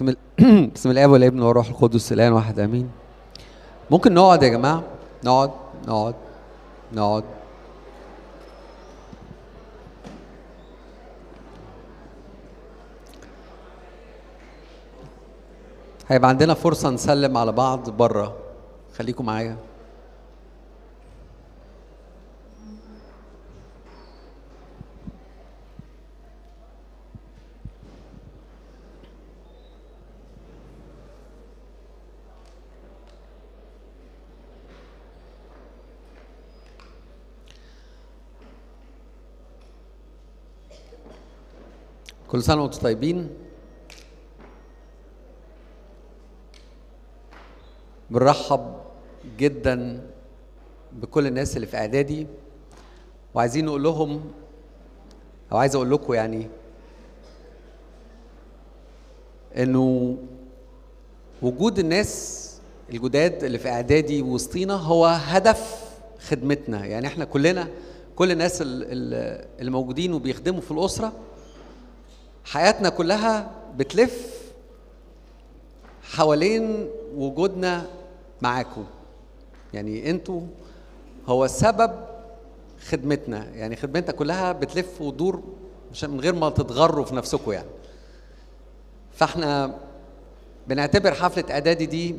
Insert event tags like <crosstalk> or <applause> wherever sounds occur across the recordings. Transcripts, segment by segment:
بسم ال... <clears throat> بسم الاب والابن والروح القدس الآن واحد آمين. ممكن نقعد يا جماعة؟ نقعد نقعد نقعد. هيبقى عندنا فرصة نسلم على بعض بره. خليكم معايا. كل سنة وأنتم طيبين؟ بنرحب جدا بكل الناس اللي في إعدادي وعايزين نقول لهم أو عايز أقول لكم يعني إنه وجود الناس الجداد اللي في إعدادي وسطينا هو هدف خدمتنا. يعني إحنا كلنا كل الناس ال- ال- اللي موجودين وبيخدموا في الأسرة حياتنا كلها بتلف حوالين وجودنا معاكم. يعني أنتوا هو سبب خدمتنا. يعني خدمتنا كلها بتلف وتدور من غير ما تتغروا في نفسكم يعني. فاحنا بنعتبر حفلة إعدادي دي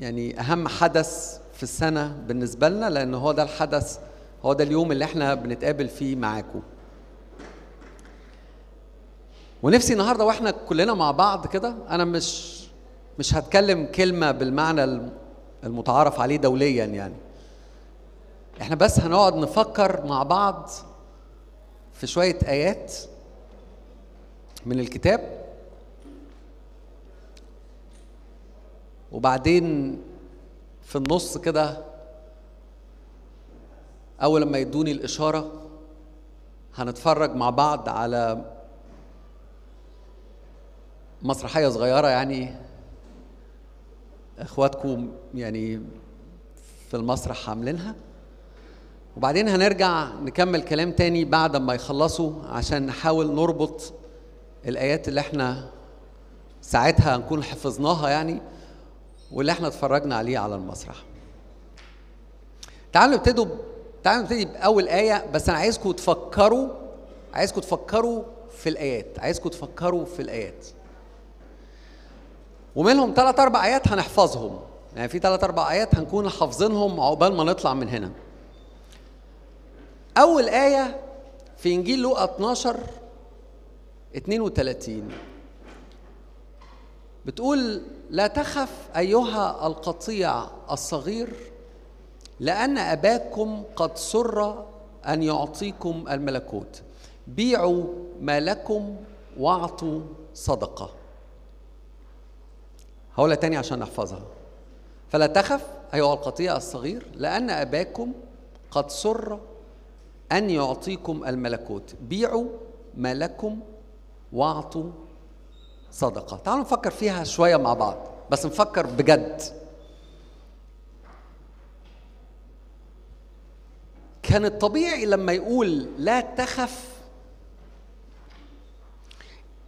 يعني أهم حدث في السنة بالنسبة لنا لأن هو ده الحدث هو ده اليوم اللي إحنا بنتقابل فيه معاكم. ونفسي النهارده وإحنا كلنا مع بعض كده أنا مش مش هتكلم كلمة بالمعنى الم- المتعارف عليه دوليا يعني. إحنا بس هنقعد نفكر مع بعض في شوية آيات من الكتاب. وبعدين في النص كده أول لما يدوني الإشارة هنتفرج مع بعض على مسرحية صغيرة يعني إخواتكم يعني في المسرح عاملينها. وبعدين هنرجع نكمل كلام تاني بعد ما يخلصوا عشان نحاول نربط الآيات اللي إحنا ساعتها هنكون حفظناها يعني واللي إحنا اتفرجنا عليه على المسرح. تعالوا نبتدوا تعالوا نبتدي بأول آية بس أنا عايزكم تفكروا عايزكم تفكروا في الآيات عايزكم تفكروا في الآيات. ومنهم ثلاث أربع آيات هنحفظهم. يعني في ثلاث أربع آيات هنكون حافظينهم عقبال ما نطلع من هنا. أول آية في إنجيل لوقا 12 32 بتقول لا تخف أيها القطيع الصغير لأن أباكم قد سر أن يعطيكم الملكوت. بيعوا ما لكم واعطوا صدقة. هقولها تاني عشان نحفظها. فلا تخف أيها القطيع الصغير لأن أباكم قد سر أن يعطيكم الملكوت. بيعوا ما لكم واعطوا صدقة. تعالوا نفكر فيها شوية مع بعض بس نفكر بجد. كان الطبيعي لما يقول لا تخف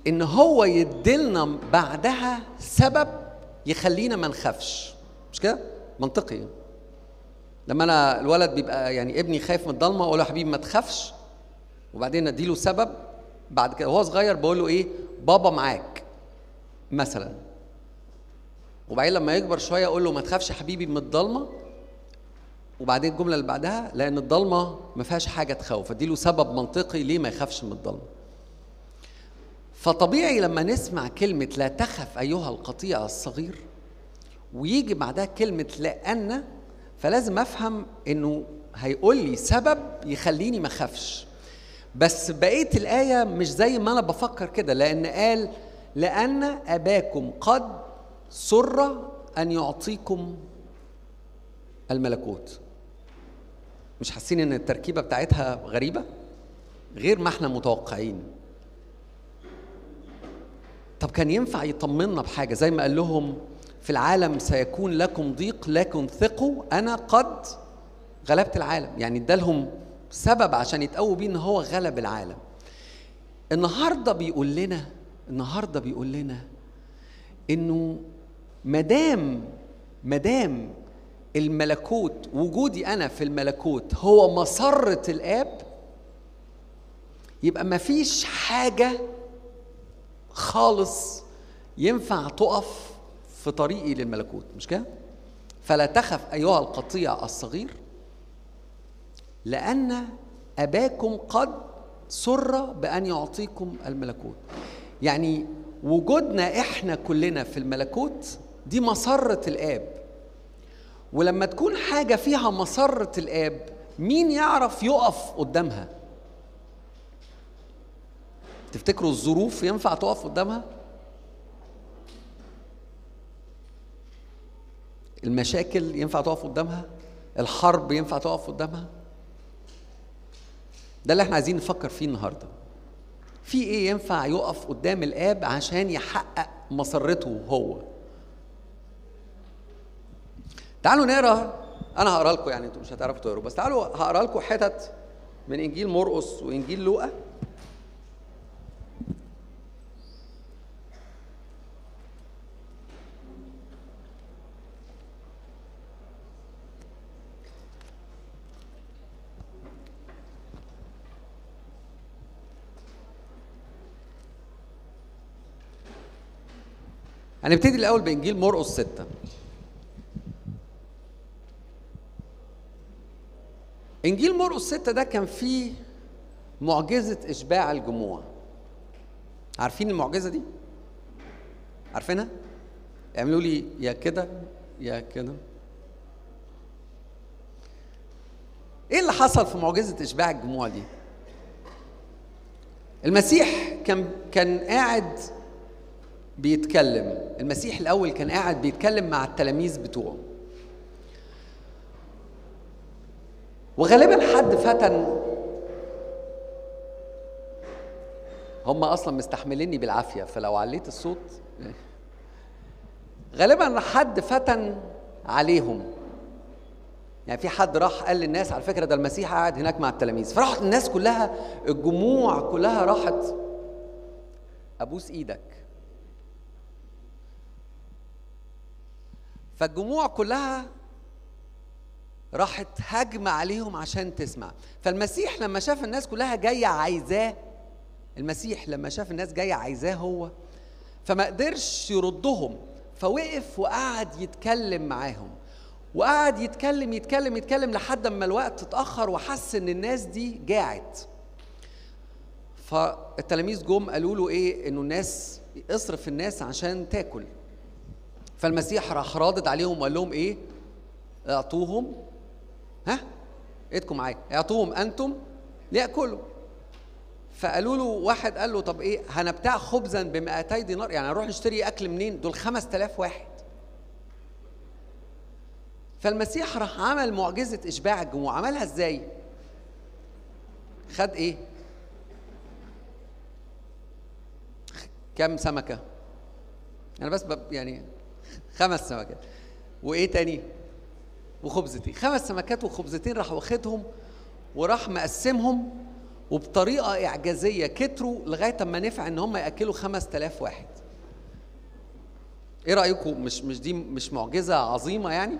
إن هو يديلنا بعدها سبب يخلينا ما نخافش. مش كده؟ منطقي. لما أنا الولد بيبقى يعني ابني خايف من الضلمة أقول له حبيبي ما تخافش. وبعدين أديله سبب. بعد كده وهو صغير بقول له إيه؟ بابا معاك. مثلا. وبعدين لما يكبر شوية أقول له ما تخافش يا حبيبي من الضلمة. وبعدين الجملة اللي بعدها لأن الضلمة ما فيهاش حاجة تخوف. أديله سبب منطقي ليه ما يخافش من الضلمة. فطبيعي لما نسمع كلمة لا تخف أيها القطيع الصغير ويجي بعدها كلمة لأن فلازم أفهم إنه هيقول لي سبب يخليني ما أخافش. بس بقية الآية مش زي ما أنا بفكر كده لأن قال لأن أباكم قد سر أن يعطيكم الملكوت. مش حاسين إن التركيبة بتاعتها غريبة؟ غير ما إحنا متوقعين. طب كان ينفع يطمنا بحاجة؟ زي ما قال لهم في العالم سيكون لكم ضيق لكن ثقوا أنا قد غلبت العالم. يعني ادالهم سبب عشان يتقووا بيه إن هو غلب العالم. النهارده بيقول لنا النهارده بيقول لنا إنه مدام مدام الملكوت وجودي أنا في الملكوت هو مسرة الآب يبقى مفيش حاجة خالص ينفع تقف في طريقي للملكوت مش كده؟ فلا تخف أيها القطيع الصغير لأن أباكم قد سر بأن يعطيكم الملكوت. يعني وجودنا إحنا كلنا في الملكوت دي مسرة الآب. ولما تكون حاجة فيها مسرة الآب مين يعرف يقف قدامها؟ تفتكروا الظروف ينفع تقف قدامها؟ المشاكل ينفع تقف قدامها؟ الحرب ينفع تقف قدامها؟ ده اللي إحنا عايزين نفكر فيه النهارده. في إيه ينفع يقف قدام الآب عشان يحقق مسرته هو؟ تعالوا نقرأ أنا هقرأ لكم يعني أنتوا مش هتعرفوا تقروا بس تعالوا هقرأ لكم حتت من إنجيل مرقس وإنجيل لوقا. هنبتدي الأول بإنجيل مرقس ستة إنجيل مرقس ستة ده كان فيه معجزة إشباع الجموع عارفين المعجزة دي؟ عارفينها؟ اعملوا لي يا كده يا كده إيه اللي حصل في معجزة إشباع الجموع دي؟ المسيح كان كان قاعد بيتكلم. المسيح الأول كان قاعد بيتكلم مع التلاميذ بتوعه. وغالبا حد فتن. هم أصلا مستحمليني بالعافية فلو عليت الصوت. غالبا حد فتن عليهم. يعني في حد راح قال للناس على فكرة ده المسيح قاعد هناك مع التلاميذ. فراحت الناس كلها الجموع كلها راحت. أبوس إيدك. فالجموع كلها راحت هجمة عليهم عشان تسمع. فالمسيح لما شاف الناس كلها جاية عايزاه المسيح لما شاف الناس جاية عايزاه هو فما قدرش يردهم فوقف وقعد يتكلم معاهم. وقعد يتكلم يتكلم يتكلم لحد ما الوقت اتأخر وحس إن الناس دي جاعت. فالتلاميذ جم قالوا له إيه؟ إنه الناس اصرف الناس عشان تاكل. فالمسيح راح رادد عليهم وقال لهم إيه؟ اعطوهم. ها؟ ايدكم معايا. اعطوهم أنتم ليأكلوا. فقالوا له واحد قال له طب إيه؟ هنبتاع خبزا ب 200 دينار. يعني هنروح نشتري أكل منين؟ دول 5000 واحد. فالمسيح راح عمل معجزة إشباع الجموع. عملها إزاي؟ خد إيه؟ كم سمكة؟ أنا بس يعني خمس سمكات. وإيه تاني؟ وخبزتين. خمس سمكات وخبزتين راح واخدهم وراح مقسمهم وبطريقة إعجازية كتروا لغاية أما نفع إن هم يأكلوا 5000 واحد. إيه رأيكم؟ مش مش دي مش معجزة عظيمة يعني؟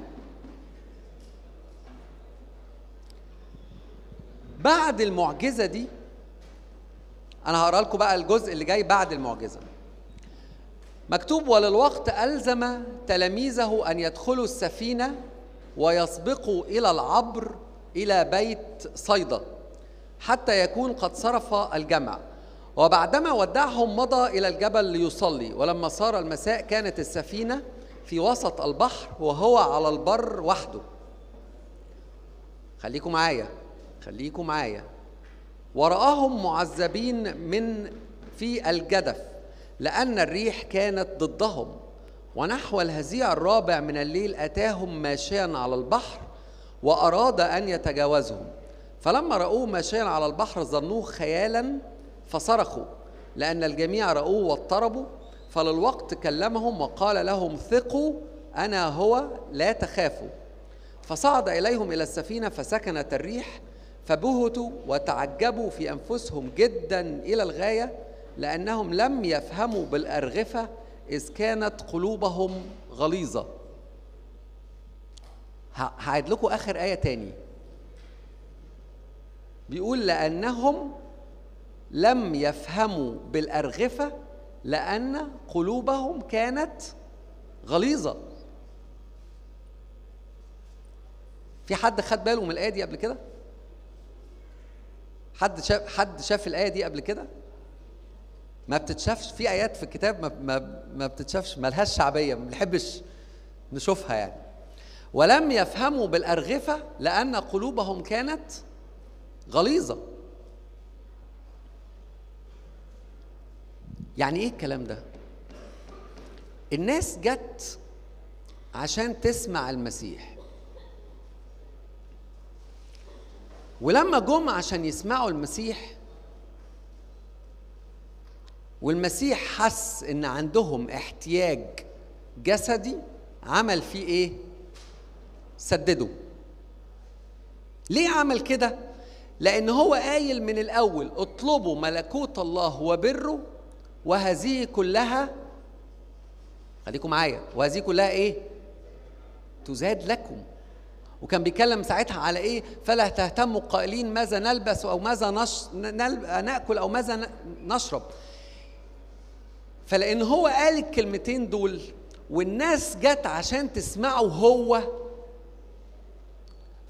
بعد المعجزة دي أنا هقرأ لكم بقى الجزء اللي جاي بعد المعجزة. مكتوب وللوقت ألزم تلاميذه أن يدخلوا السفينة ويسبقوا إلى العبر إلى بيت صيدا حتى يكون قد صرف الجمع. وبعدما ودعهم مضى إلى الجبل ليصلي. ولما صار المساء كانت السفينة في وسط البحر وهو على البر وحده. خليكم معايا خليكم معايا. ورآهم معذبين من في الجدف. لأن الريح كانت ضدهم. ونحو الهزيع الرابع من الليل أتاهم ماشيا على البحر وأراد أن يتجاوزهم. فلما رأوه ماشيا على البحر ظنوه خيالا فصرخوا لأن الجميع رأوه واضطربوا. فللوقت كلمهم وقال لهم ثقوا أنا هو لا تخافوا. فصعد إليهم إلى السفينة فسكنت الريح فبهتوا وتعجبوا في أنفسهم جدا إلى الغاية. لأنهم لم يفهموا بالأرغفة إذ كانت قلوبهم غليظة هعيد لكم آخر آية تاني بيقول لأنهم لم يفهموا بالأرغفة لأن قلوبهم كانت غليظة في حد خد باله من الآية دي قبل كده؟ حد شاف حد شاف الآية دي قبل كده؟ ما بتتشافش في آيات في الكتاب ما ما, ما بتتشافش ما لهاش شعبية ما بنحبش نشوفها يعني. ولم يفهموا بالأرغفة لأن قلوبهم كانت غليظة. يعني إيه الكلام ده؟ الناس جت عشان تسمع المسيح. ولما جم عشان يسمعوا المسيح والمسيح حس إن عندهم احتياج جسدي عمل فيه إيه؟ سدده. ليه عمل كده؟ لأن هو قايل من الأول اطلبوا ملكوت الله وبره وهذه كلها خليكم معايا وهذه كلها إيه؟ تزاد لكم. وكان بيتكلم ساعتها على إيه؟ فلا تهتموا قائلين ماذا نلبس أو ماذا نش... نل... نأكل أو ماذا. نشرب. فلان هو قال الكلمتين دول والناس جت عشان تسمعه هو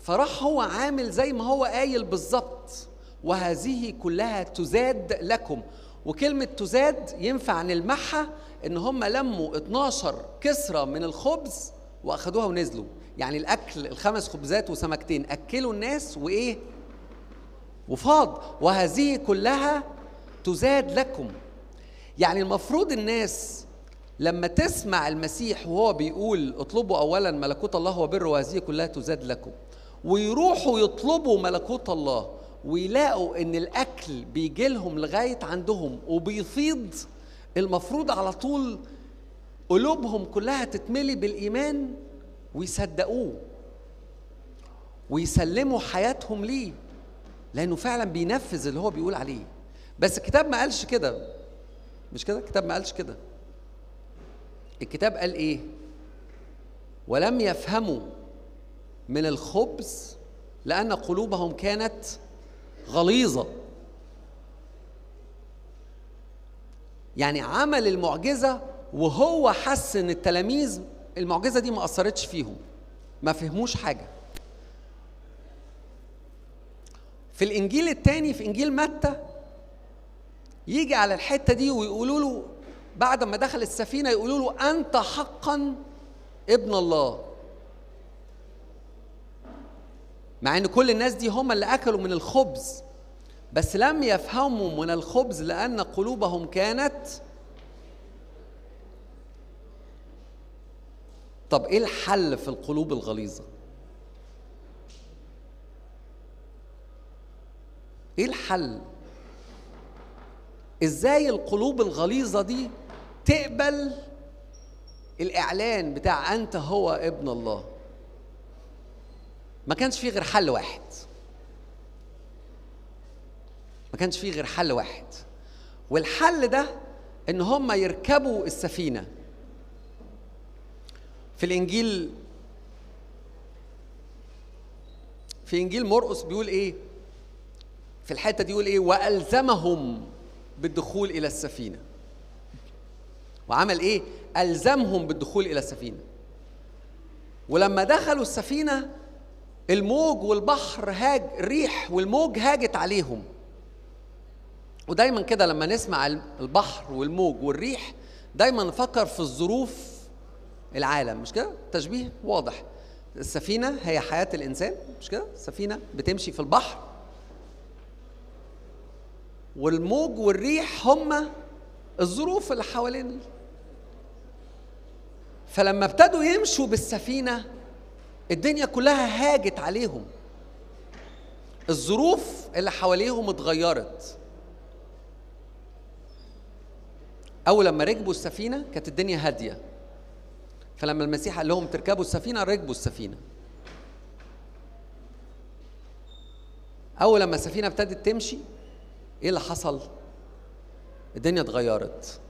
فراح هو عامل زي ما هو قايل بالظبط وهذه كلها تزاد لكم. وكلمة تزاد ينفع نلمحها إن هم لموا 12 كسرة من الخبز وأخدوها ونزلوا. يعني الأكل الخمس خبزات وسمكتين. أكلوا الناس وإيه؟ وفاض. وهذه كلها تزاد لكم. يعني المفروض الناس لما تسمع المسيح وهو بيقول اطلبوا اولا ملكوت الله وبره وهذه كلها تزاد لكم. ويروحوا يطلبوا ملكوت الله ويلاقوا إن الأكل بيجي لهم لغاية عندهم وبيفيض المفروض على طول قلوبهم كلها تتملي بالإيمان ويصدقوه ويسلموا حياتهم ليه. لأنه فعلا بينفذ اللي هو بيقول عليه. بس الكتاب ما قالش كده. مش كده؟ الكتاب ما قالش كده. الكتاب قال إيه؟ ولم يفهموا من الخبز لأن قلوبهم كانت غليظة. يعني عمل المعجزة وهو حس إن التلاميذ المعجزة دي ما أثرتش فيهم ما فهموش حاجة. في الإنجيل الثاني في إنجيل متى؟ يجي على الحتة دي ويقولوا له بعد ما دخل السفينة يقولوا له أنت حقا ابن الله. مع إن كل الناس دي هم اللي أكلوا من الخبز بس لم يفهموا من الخبز لأن قلوبهم كانت طب إيه الحل في القلوب الغليظة؟ إيه الحل؟ إزاي القلوب الغليظة دي تقبل الإعلان بتاع أنت هو ابن الله؟ ما كانش فيه غير حل واحد. ما كانش فيه غير حل واحد. والحل ده إن هم يركبوا السفينة. في الإنجيل في إنجيل مرقس بيقول إيه؟ في الحتة دي يقول إيه؟ وألزمهم بالدخول إلى السفينة. وعمل إيه؟ ألزمهم بالدخول إلى السفينة. ولما دخلوا السفينة الموج والبحر هاج الريح والموج هاجت عليهم. ودايما كده لما نسمع البحر والموج والريح دايما نفكر في الظروف العالم مش كده؟ تشبيه واضح. السفينة هي حياة الإنسان مش كده؟ السفينة بتمشي في البحر والموج والريح هم الظروف اللي حوالين فلما ابتدوا يمشوا بالسفينة الدنيا كلها هاجت عليهم. الظروف اللي حواليهم اتغيرت. أول لما ركبوا السفينة كانت الدنيا هادية. فلما المسيح قال لهم تركبوا السفينة ركبوا السفينة. أول لما السفينة ابتدت تمشي إيه اللي حصل؟ الدنيا اتغيرت.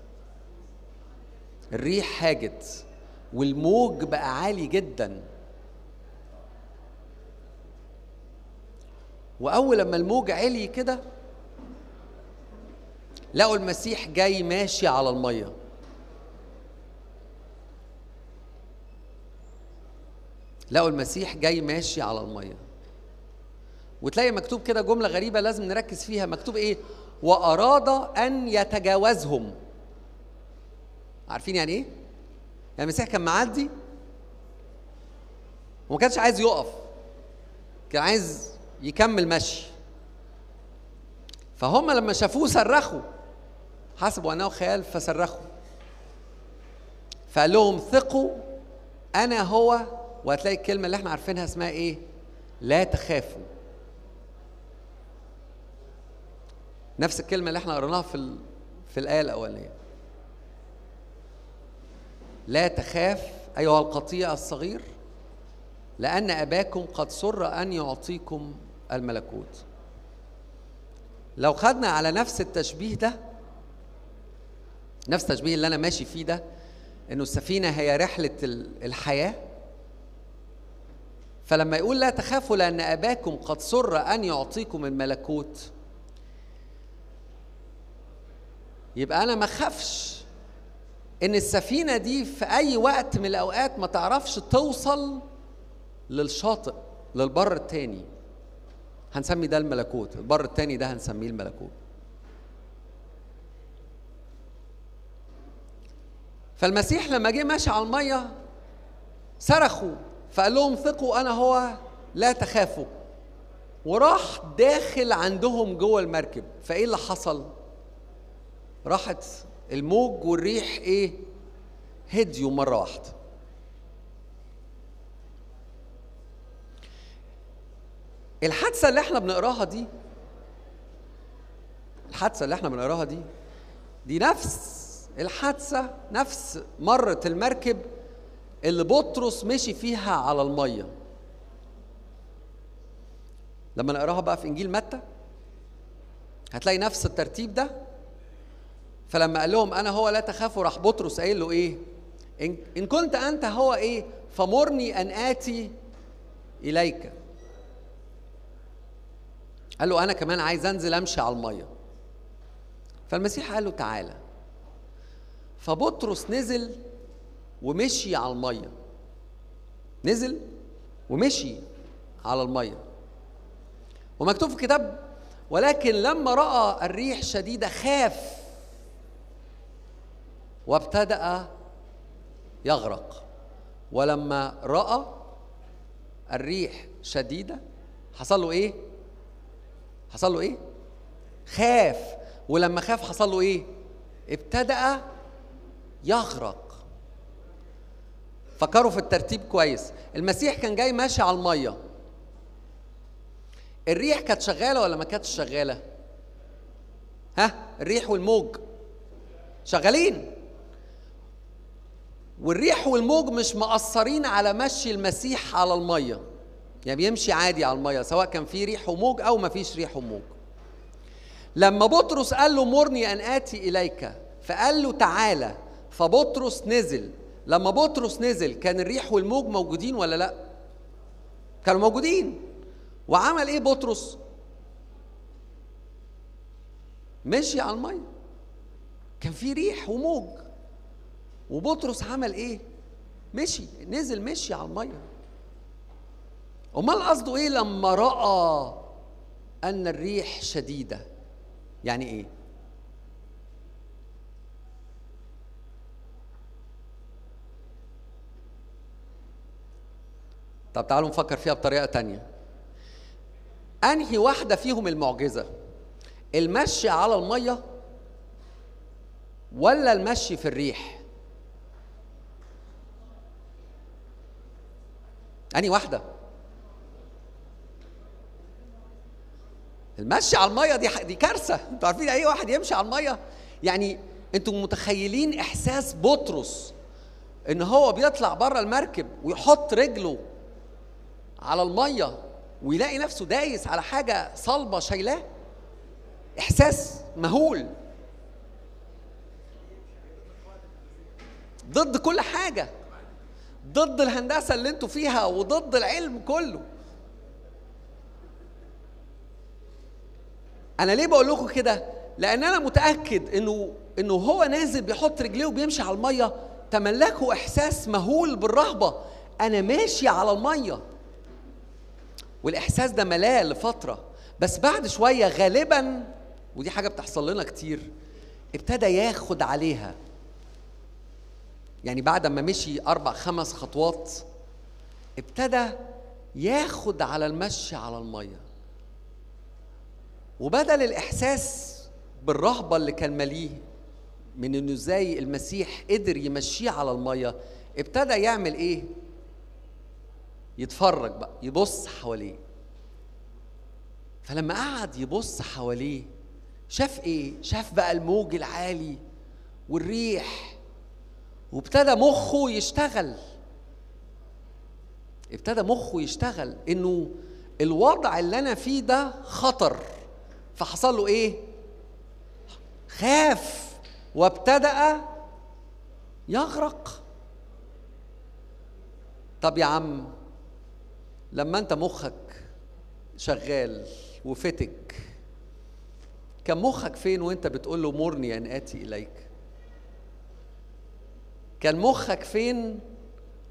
الريح هاجت والموج بقى عالي جدا. وأول لما الموج علي كده لقوا المسيح جاي ماشي على المية. لقوا المسيح جاي ماشي على المية. وتلاقي مكتوب كده جملة غريبة لازم نركز فيها. مكتوب إيه؟ وأراد أن يتجاوزهم. عارفين يعني إيه؟ يعني المسيح كان معدي وما كانش عايز يقف كان عايز يكمل مشي. فهم لما شافوه صرخوا حسبوا أنه خيال فصرخوا. فقال لهم ثقوا أنا هو وهتلاقي الكلمة اللي إحنا عارفينها اسمها إيه؟ لا تخافوا. نفس الكلمة اللي إحنا قريناها في. في الآية الأولانية لا تخاف أيها القطيع الصغير لأن أباكم قد سر أن يعطيكم الملكوت لو خدنا على نفس التشبيه ده نفس التشبيه اللي أنا ماشي فيه ده إنه السفينة هي رحلة الحياة فلما يقول لا تخافوا لأن أباكم قد سر أن يعطيكم الملكوت يبقى أنا ما اخافش إن السفينة دي في أي وقت من الأوقات ما تعرفش توصل للشاطئ للبر التاني. هنسمي ده الملكوت البر التاني ده هنسميه الملكوت. فالمسيح لما جه ماشي على المية صرخوا فقال لهم ثقوا أنا هو لا تخافوا. وراح داخل عندهم جوه المركب فإيه اللي حصل؟ راحت الموج والريح إيه؟ هديوا مرة واحدة. الحادثة اللي إحنا بنقراها دي الحادثة اللي إحنا بنقراها دي دي نفس الحادثة نفس مرة المركب اللي بطرس مشي فيها على المية. لما نقراها بقى في إنجيل متى هتلاقي نفس الترتيب ده فلما قال لهم أنا هو لا تخافوا راح بطرس قايل له إيه؟ ان كنت أنت هو إيه؟ فمرني أن آتي إليك. قال له أنا كمان عايز أنزل أمشي على المية. فالمسيح قال له تعالى. فبطرس نزل ومشي على المية. نزل ومشي على المية. ومكتوب في الكتاب ولكن لما رأى الريح شديدة خاف. وابتدأ يغرق. ولما رأى الريح شديدة حصل له إيه؟ حصل له إيه؟ خاف. ولما خاف حصل له إيه؟ ابتدأ يغرق. فكروا في الترتيب كويس. المسيح كان جاي ماشي على المية. الريح كانت شغالة ولا ما كانتش شغالة؟ ها؟ الريح والموج شغالين. والريح والموج مش مأثرين على مشي المسيح على المية. يعني بيمشي عادي على المية سواء كان في ريح وموج أو ما فيش ريح وموج. لما بطرس قال له مرني أن آتي إليك فقال له تعالى. فبطرس نزل. لما بطرس نزل كان الريح والموج موجودين ولا لأ؟ كانوا موجودين. وعمل إيه بطرس؟ مشي على المية. كان في ريح وموج. وبطرس عمل إيه؟ مشي نزل مشي على المية. أمال قصده إيه لما رأى أن الريح شديدة؟ يعني إيه؟ طب تعالوا نفكر فيها بطريقة تانية. أنهي واحدة فيهم المعجزة؟ المشي على المية ولا المشي في الريح؟ انهي واحدة. المشي على المية دي دي كارثة. أنتوا عارفين أي واحد يمشي على المية؟ يعني أنتوا متخيلين إحساس بطرس إن هو بيطلع بره المركب ويحط رجله على المية ويلاقي نفسه دايس على حاجة صلبة شايلاه؟ إحساس مهول. ضد كل حاجة. ضد الهندسة اللي أنتوا فيها وضد العلم كله. أنا ليه بقول لكم كده؟ لأن أنا متأكد إنه إنه هو نازل بيحط رجليه وبيمشي على المية. تملكه إحساس مهول بالرهبة. أنا ماشي على المية. والإحساس ده ملاه لفترة. بس بعد شوية غالبا ودي حاجة بتحصل لنا كتير ابتدى ياخد عليها. يعني بعد ما مشي أربع خمس خطوات ابتدى ياخد على المشي على المية. وبدل الإحساس بالرهبة اللي كان مليه من إنه إزاي المسيح قدر يمشيه على المية ابتدى يعمل إيه؟ يتفرج بقى يبص حواليه. فلما قعد يبص حواليه شاف إيه؟ شاف بقى الموج العالي والريح وابتدى مخه يشتغل. ابتدى مخه يشتغل إنه الوضع اللي أنا فيه ده خطر. فحصل له إيه؟ خاف. وابتدأ يغرق. طب يا عم لما أنت مخك شغال وفتك كان مخك فين وأنت بتقول له مرني أن آتي إليك؟ كان مخك فين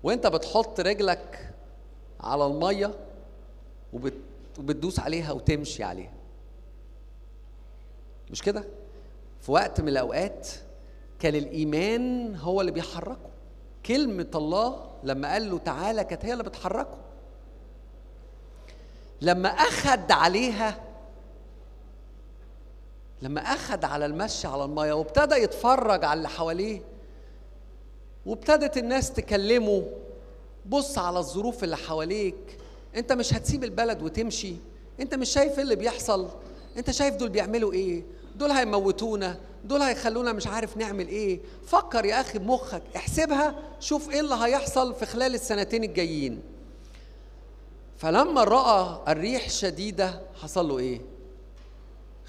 وانت بتحط رجلك على المية وبت... وبتدوس عليها وتمشي عليها. مش كده؟ في وقت من الأوقات كان الإيمان هو اللي بيحركه. كلمة الله لما قال له تعالى كانت هي اللي بتحركه. لما أخد عليها لما أخد على المشي على المية وابتدى يتفرج على اللي حواليه وابتدت الناس تكلمه بص على الظروف اللي حواليك انت مش هتسيب البلد وتمشي انت مش شايف إيه اللي بيحصل انت شايف دول بيعملوا إيه دول هيموتونا دول هيخلونا مش عارف نعمل إيه فكر يا أخي بمخك احسبها شوف إيه اللي هيحصل في خلال السنتين الجايين. فلما رأى الريح شديدة حصل له إيه؟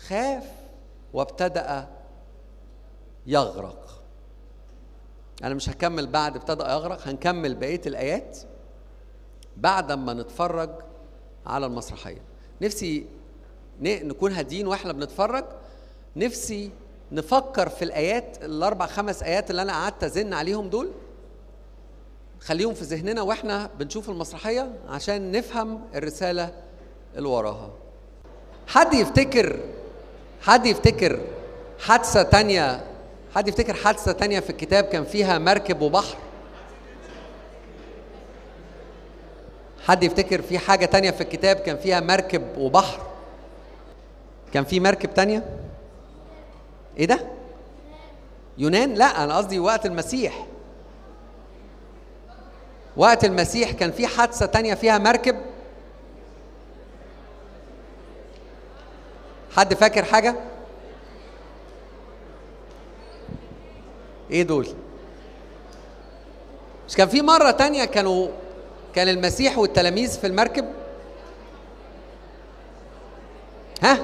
خاف وابتدأ يغرق. أنا مش هكمل بعد ابتدأ يغرق هنكمل بقية الآيات بعد ما نتفرج على المسرحية. نفسي نكون هاديين وإحنا بنتفرج. نفسي نفكر في الآيات الأربع خمس آيات اللي أنا قعدت أزن عليهم دول. خليهم في ذهننا وإحنا بنشوف المسرحية عشان نفهم الرسالة اللي وراها. حد يفتكر حد يفتكر حادثة تانية حد يفتكر حادثة تانية في الكتاب كان فيها مركب وبحر؟ حد يفتكر في حاجة تانية في الكتاب كان فيها مركب وبحر؟ كان في مركب تانية؟ إيه ده؟ يونان؟ لا أنا قصدي وقت المسيح. وقت المسيح كان في حادثة تانية فيها مركب؟ حد فاكر حاجة؟ إيه دول؟ مش كان في مرة تانية كانوا كان المسيح والتلاميذ في المركب؟ ها؟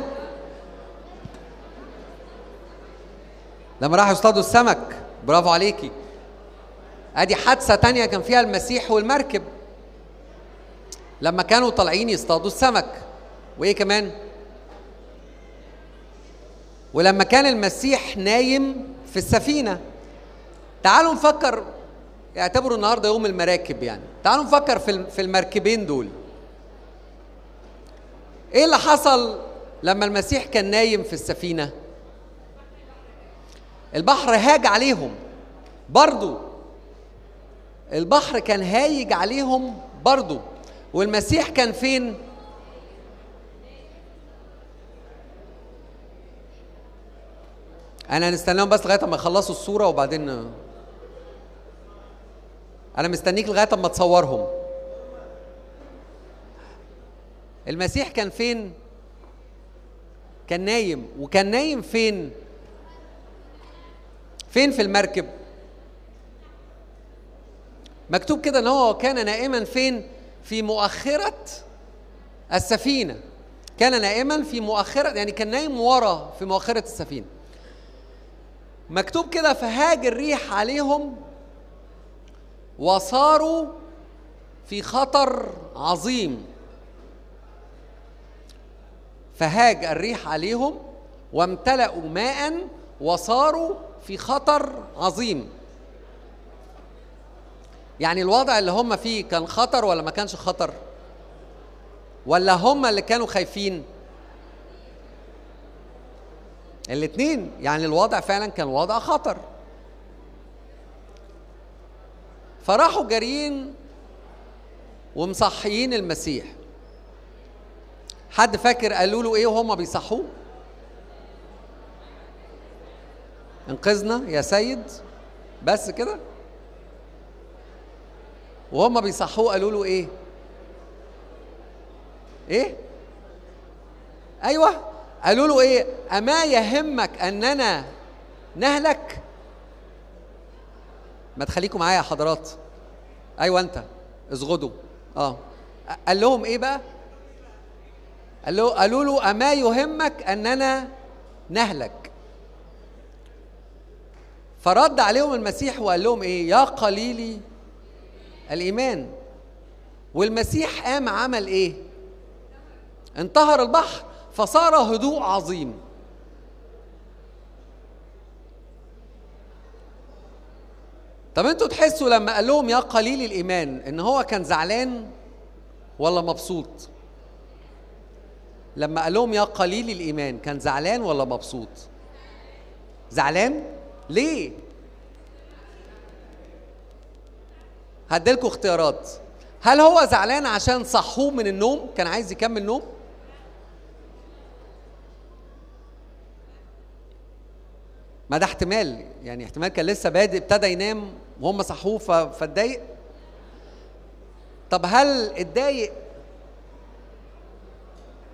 لما راحوا يصطادوا السمك برافو عليكي أدي حادثة تانية كان فيها المسيح والمركب لما كانوا طالعين يصطادوا السمك وإيه كمان ولما كان المسيح نايم في السفينة تعالوا نفكر اعتبروا النهارده يوم المراكب يعني. تعالوا نفكر في في المركبين دول. إيه اللي حصل لما المسيح كان نايم في السفينة؟ البحر هاج عليهم برضو. البحر كان هايج عليهم برضو. والمسيح كان فين؟ أنا هنستناهم بس لغاية ما يخلصوا الصورة وبعدين أنا مستنيك لغاية ما تصورهم. المسيح كان فين؟ كان نايم. وكان نايم فين؟ فين في المركب؟ مكتوب كده إن هو كان نائما فين؟ في مؤخرة السفينة. كان نائما في مؤخرة يعني كان نايم ورا في مؤخرة السفينة. مكتوب كده فهاج الريح عليهم وصاروا في خطر عظيم. فهاج الريح عليهم وامتلأوا ماء وصاروا في خطر عظيم. يعني الوضع اللي هم فيه كان خطر ولا ما كانش خطر؟ ولا هم اللي كانوا خايفين؟ الاثنين يعني الوضع فعلا كان وضع خطر. فراحوا جاريين ومصحيين المسيح. حد فاكر قالوا له إيه وهم بيصحوه؟ انقذنا يا سيد. بس كده. وهم بيصحوه قالوا له إيه؟ إيه؟ أيوه. قالوا له إيه؟ أما يهمك أننا نهلك؟ ما تخليكم معايا يا حضرات. أيوه أنت اصغدوا آه. قال لهم إيه بقى؟ قال له قالوا له أما يهمك أننا نهلك. فرد عليهم المسيح وقال لهم إيه؟ يا قليلي الإيمان. والمسيح قام عمل إيه؟ انتهر البحر فصار هدوء عظيم. طب أنتوا تحسوا لما قال لهم يا قليل الإيمان إن هو كان زعلان ولا مبسوط؟ لما قال لهم يا قليل الإيمان كان زعلان ولا مبسوط؟ زعلان؟ ليه؟ هديلكوا اختيارات. هل هو زعلان عشان صحوه من النوم؟ كان عايز يكمل نوم؟ ما ده احتمال يعني احتمال كان لسه بادئ ابتدى ينام. وهم صحوه فاتضايق. طب هل اتضايق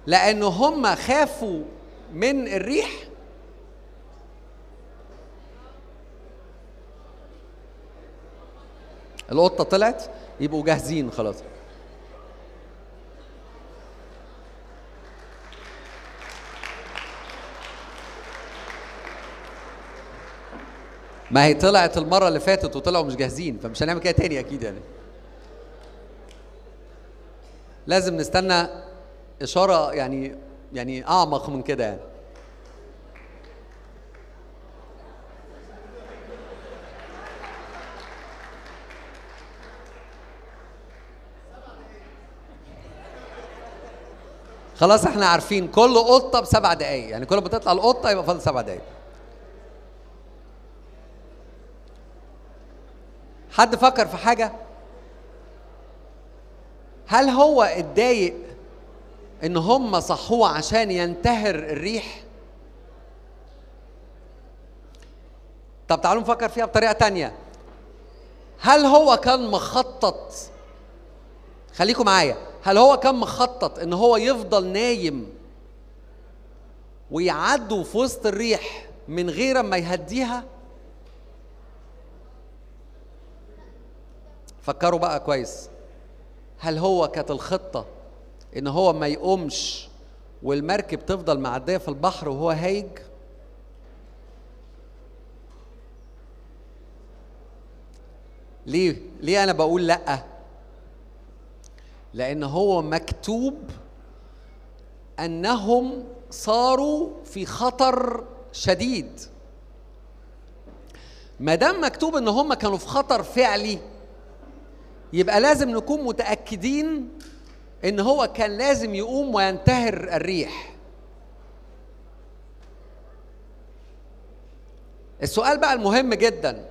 لأن هم خافوا من الريح؟ القطة طلعت يبقوا جاهزين خلاص. ما هي طلعت المرة اللي فاتت وطلعوا مش جاهزين فمش هنعمل كده تاني أكيد يعني. لازم نستنى إشارة يعني يعني أعمق من كده يعني. خلاص إحنا عارفين كل قطة بسبع دقايق يعني كل ما تطلع القطة يبقى فاضل سبع دقايق. حد فكر في حاجة؟ هل هو اتضايق إن هم صحوه عشان ينتهر الريح؟ طب تعالوا نفكر فيها بطريقة تانية. هل هو كان مخطط؟ خليكم معايا. هل هو كان مخطط إن هو يفضل نايم ويعدوا في وسط الريح من غير ما يهديها؟ فكروا بقى كويس. هل هو كانت الخطة إن هو ما يقومش والمركب تفضل معدية في البحر وهو هايج؟ ليه؟ ليه أنا بقول لأ؟ لأن هو مكتوب أنهم صاروا في خطر شديد. ما دام مكتوب إن هم كانوا في خطر فعلي يبقى لازم نكون متأكدين إن هو كان لازم يقوم وينتهر الريح. السؤال بقى المهم جدا.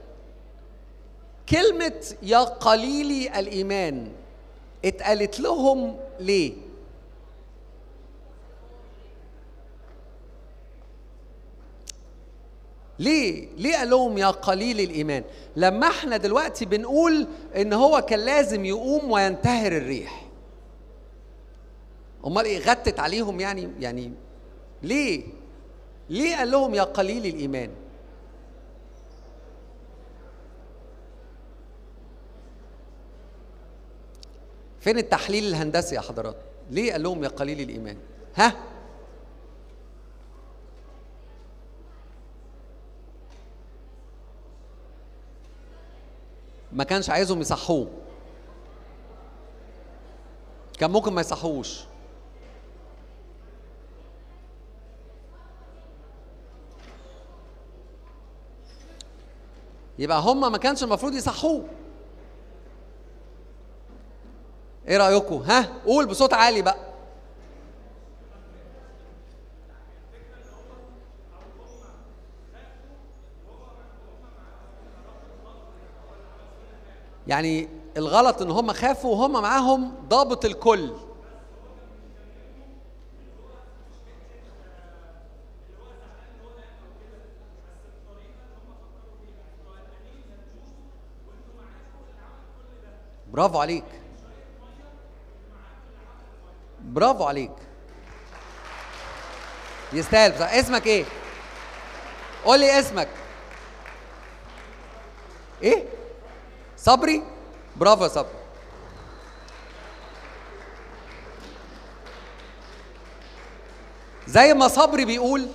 كلمة يا قليلي الإيمان اتقالت لهم ليه؟ ليه؟ ليه قال لهم يا قليل الإيمان؟ لما إحنا دلوقتي بنقول إن هو كان لازم يقوم وينتهر الريح. أمال إيه غتت عليهم يعني؟ يعني ليه؟ ليه قال لهم يا قليل الإيمان؟ فين التحليل الهندسي يا حضرات؟ ليه قال لهم يا قليل الإيمان؟ ها؟ ما كانش عايزهم يصحوه. كان ممكن ما يصحوش. يبقى هم ما كانش المفروض يصحوه. إيه رأيكم؟ ها؟ قول بصوت عالي بقى. يعني الغلط إن هم خافوا وهم معاهم ضابط الكل. برافو عليك. برافو عليك. يستاهل. اسمك إيه؟ قول لي اسمك. إيه؟ صبري برافو يا صبري زي ما صبري بيقول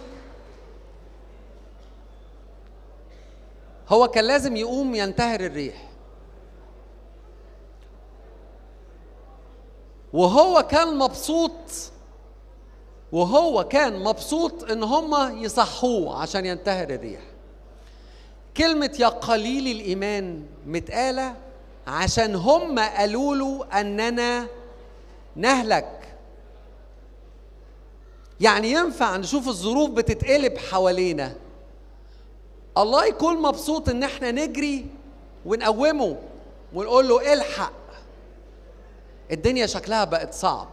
هو كان لازم يقوم ينتهر الريح. وهو كان مبسوط وهو كان مبسوط إن هم يصحوه عشان ينتهر الريح. كلمة يا قليل الإيمان متقالة عشان هم قالوا له أننا نهلك. يعني ينفع نشوف الظروف بتتقلب حوالينا. الله يكون مبسوط إن إحنا نجري ونقومه ونقول له الحق. الدنيا شكلها بقت صعب.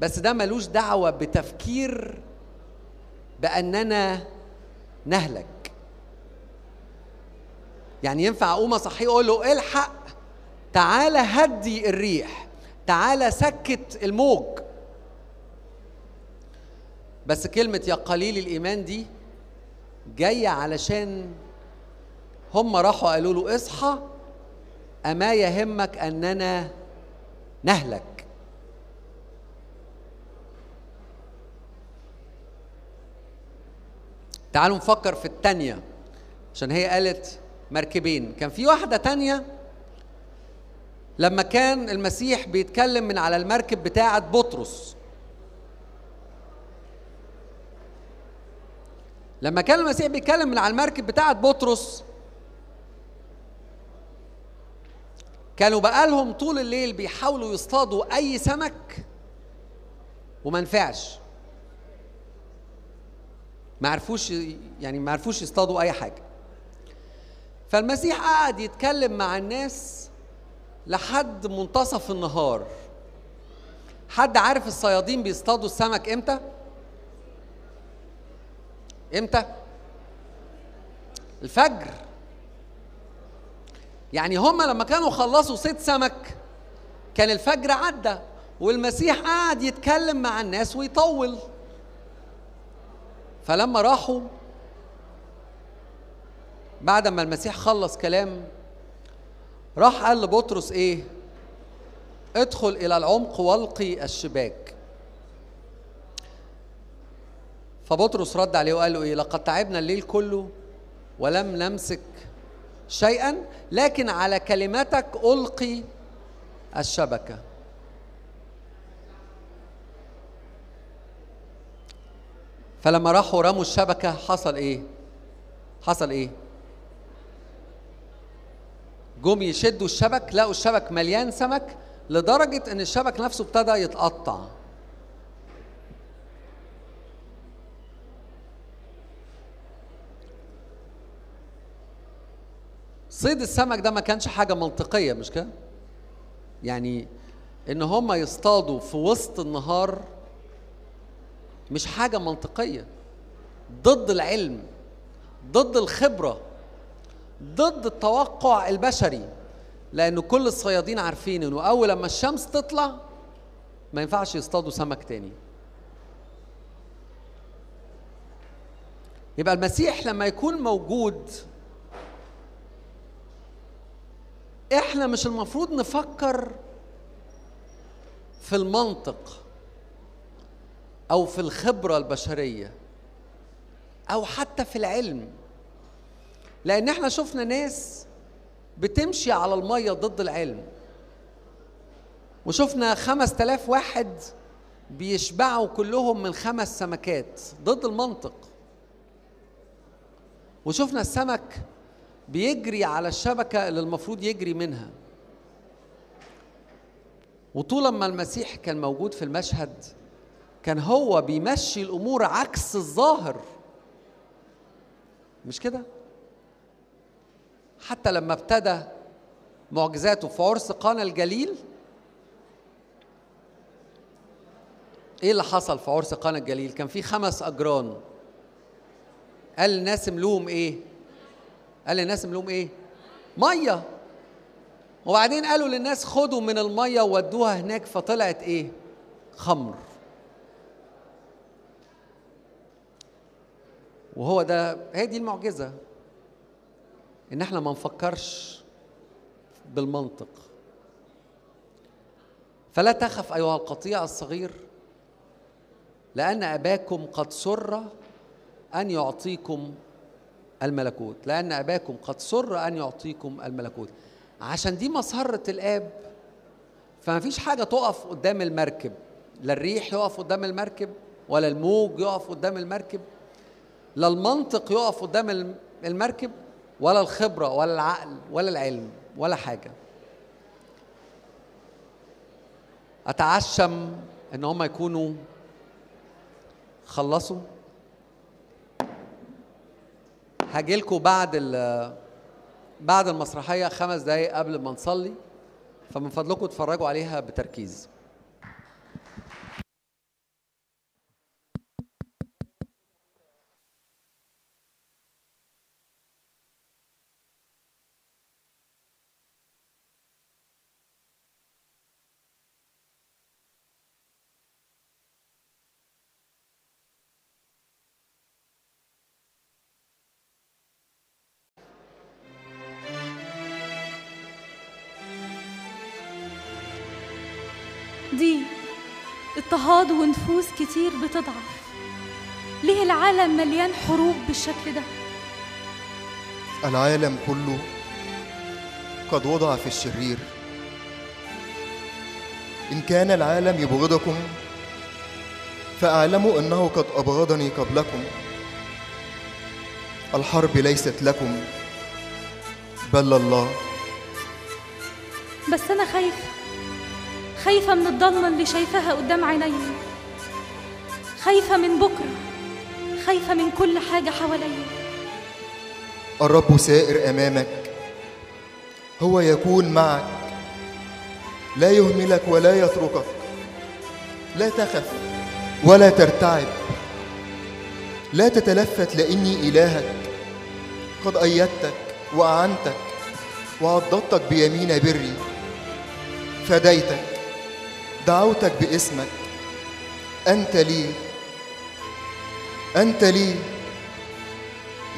بس ده ملوش دعوة بتفكير بأننا نهلك. يعني ينفع أقوم أصحيه أقول له الحق تعالى هدي الريح تعالى سكت الموج. بس كلمة يا قليل الإيمان دي جاية علشان هم راحوا قالوا له اصحى أما يهمك أننا نهلك. تعالوا نفكر في التانية عشان هي قالت مركبين. كان في واحدة تانية لما كان المسيح بيتكلم من على المركب بتاعة بطرس. لما كان المسيح بيتكلم من على المركب بتاعة بطرس كانوا بقالهم طول الليل بيحاولوا يصطادوا أي سمك وما نفعش. ما عرفوش يعني ما عرفوش يصطادوا أي حاجة. فالمسيح قعد يتكلم مع الناس لحد منتصف النهار. حد عارف الصيادين بيصطادوا السمك إمتى؟ إمتى؟ الفجر. يعني هما لما كانوا خلصوا صيد سمك كان الفجر عدى والمسيح قعد يتكلم مع الناس ويطول. فلما راحوا بعد ما المسيح خلص كلام راح قال لبطرس إيه؟ ادخل إلى العمق والقي الشباك. فبطرس رد عليه وقال له إيه؟ لقد تعبنا الليل كله ولم نمسك شيئا لكن على كلمتك ألقي الشبكة. فلما راحوا رموا الشبكة حصل إيه؟ حصل إيه؟ جم يشدوا الشبك لقوا الشبك مليان سمك لدرجة إن الشبك نفسه ابتدى يتقطع. صيد السمك ده ما كانش حاجة منطقية مش كده؟ يعني إن هم يصطادوا في وسط النهار مش حاجة منطقية. ضد العلم ضد الخبرة ضد التوقع البشري. لأنه كل الصيادين عارفين إنه أول لما الشمس تطلع ما ينفعش يصطادوا سمك تاني. يبقى المسيح لما يكون موجود إحنا مش المفروض نفكر في المنطق. أو في الخبرة البشرية أو حتى في العلم. لأن إحنا شفنا ناس بتمشي على المية ضد العلم. وشفنا خمس تلاف واحد بيشبعوا كلهم من خمس سمكات ضد المنطق. وشفنا السمك بيجري على الشبكة اللي المفروض يجري منها. وطول ما المسيح كان موجود في المشهد كان هو بيمشي الأمور عكس الظاهر. مش كده؟ حتى لما ابتدى معجزاته في عرس قانا الجليل إيه اللي حصل في عرس قانا الجليل؟ كان في خمس أجران. قال للناس املوهم إيه؟ قال للناس املوهم إيه؟ مية. وبعدين قالوا للناس خدوا من المية وودوها هناك فطلعت إيه؟ خمر. وهو ده هي دي المعجزة إن إحنا ما نفكرش بالمنطق. فلا تخف أيها القطيع الصغير لأن أباكم قد سر أن يعطيكم الملكوت لأن أباكم قد سر أن يعطيكم الملكوت. عشان دي مسره الآب فما فيش حاجة تقف قدام المركب لا الريح يقف قدام المركب ولا الموج يقف قدام المركب. لا المنطق يقف قدام المركب ولا الخبرة ولا العقل ولا العلم ولا حاجة. أتعشم إن هم يكونوا خلصوا. هاجيلكوا بعد بعد المسرحية خمس دقايق قبل ما نصلي فمن فضلكم اتفرجوا عليها بتركيز. اضطهاد ونفوس كتير بتضعف. ليه العالم مليان حروب بالشكل ده؟ العالم كله قد وضع في الشرير. إن كان العالم يبغضكم فأعلموا أنه قد أبغضني قبلكم. الحرب ليست لكم بل الله بس أنا خايفة خايفة من الضلمة اللي شايفاها قدام عيني. خايفة من بكرة. خايفة من كل حاجة حواليا. الرب سائر أمامك. هو يكون معك. لا يهملك ولا يتركك. لا تخف ولا ترتعب. لا تتلفت لإني إلهك. قد أيدتك وأعنتك وعضدتك بيمين بري. فديتك. دعوتك باسمك. أنت لي. أنت لي.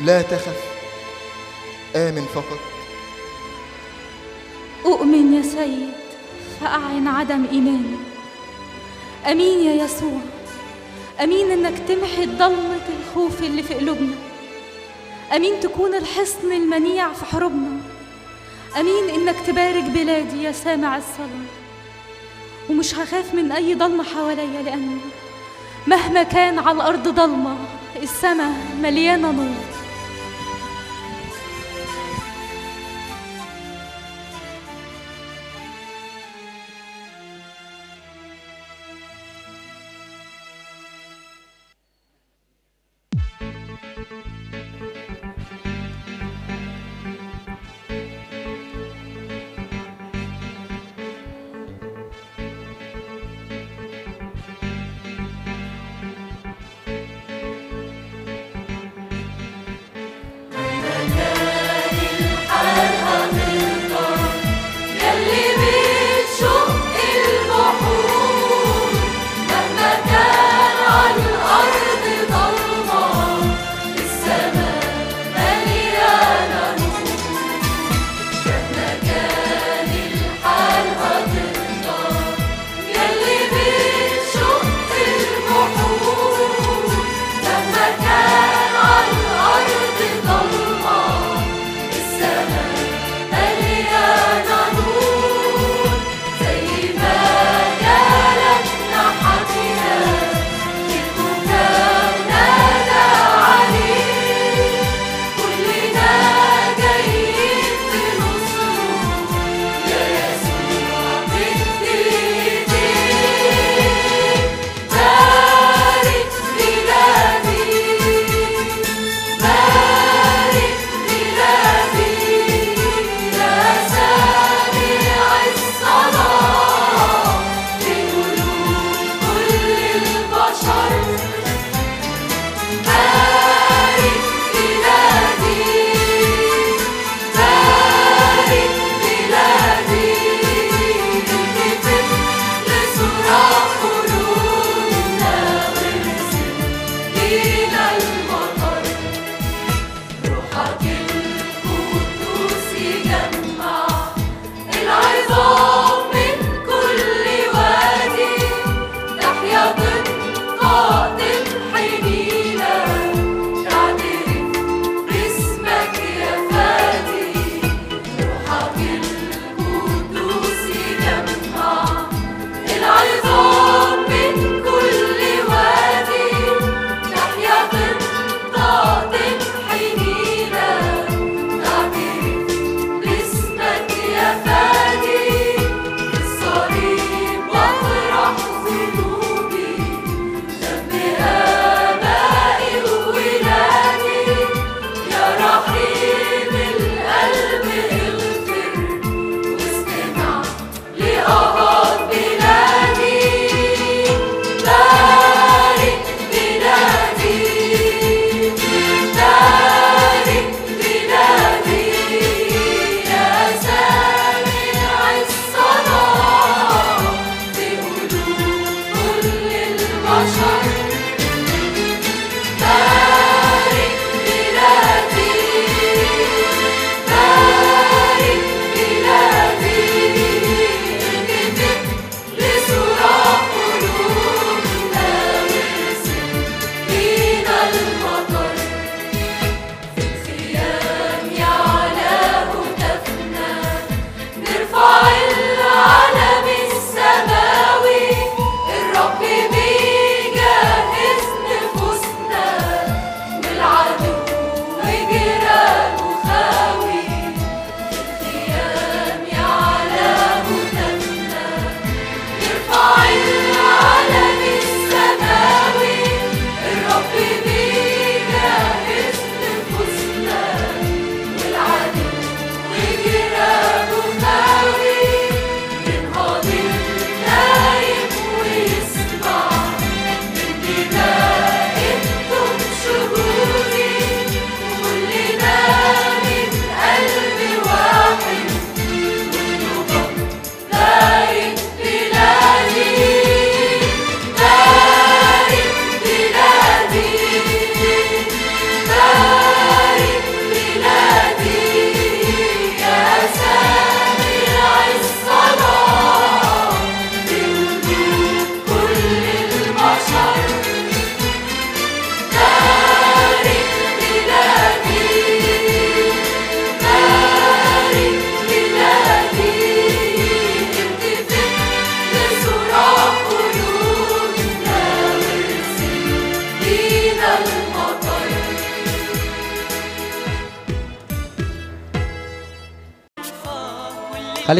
لا تخف. آمن فقط. أؤمن يا سيد فأعن عدم إيماني أمين يا يسوع. أمين إنك تمحي ضلمة الخوف اللي في قلوبنا. أمين تكون الحصن المنيع في حروبنا. أمين إنك تبارك بلادي يا سامع الصلاة. ومش هخاف من أي ضلمة حواليا لأن مهما كان على الأرض ضلمة السماء مليانة نور.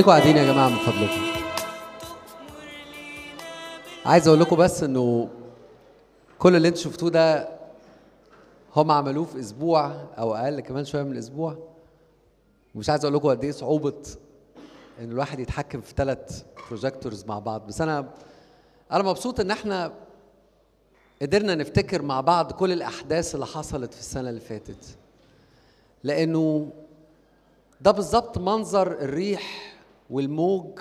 خليكم قاعدين يا جماعة من فضلكم. عايز أقول لكم بس إنه كل اللي أنتوا شفتوه ده هم عملوه في أسبوع أو أقل كمان شوية من أسبوع. ومش عايز أقول لكم قد إيه صعوبة إن الواحد يتحكم في ثلاث بروجيكتورز مع بعض. بس أنا أنا مبسوط إن إحنا قدرنا نفتكر مع بعض كل الأحداث اللي حصلت في السنة اللي فاتت. لأنه ده بالظبط منظر الريح والموج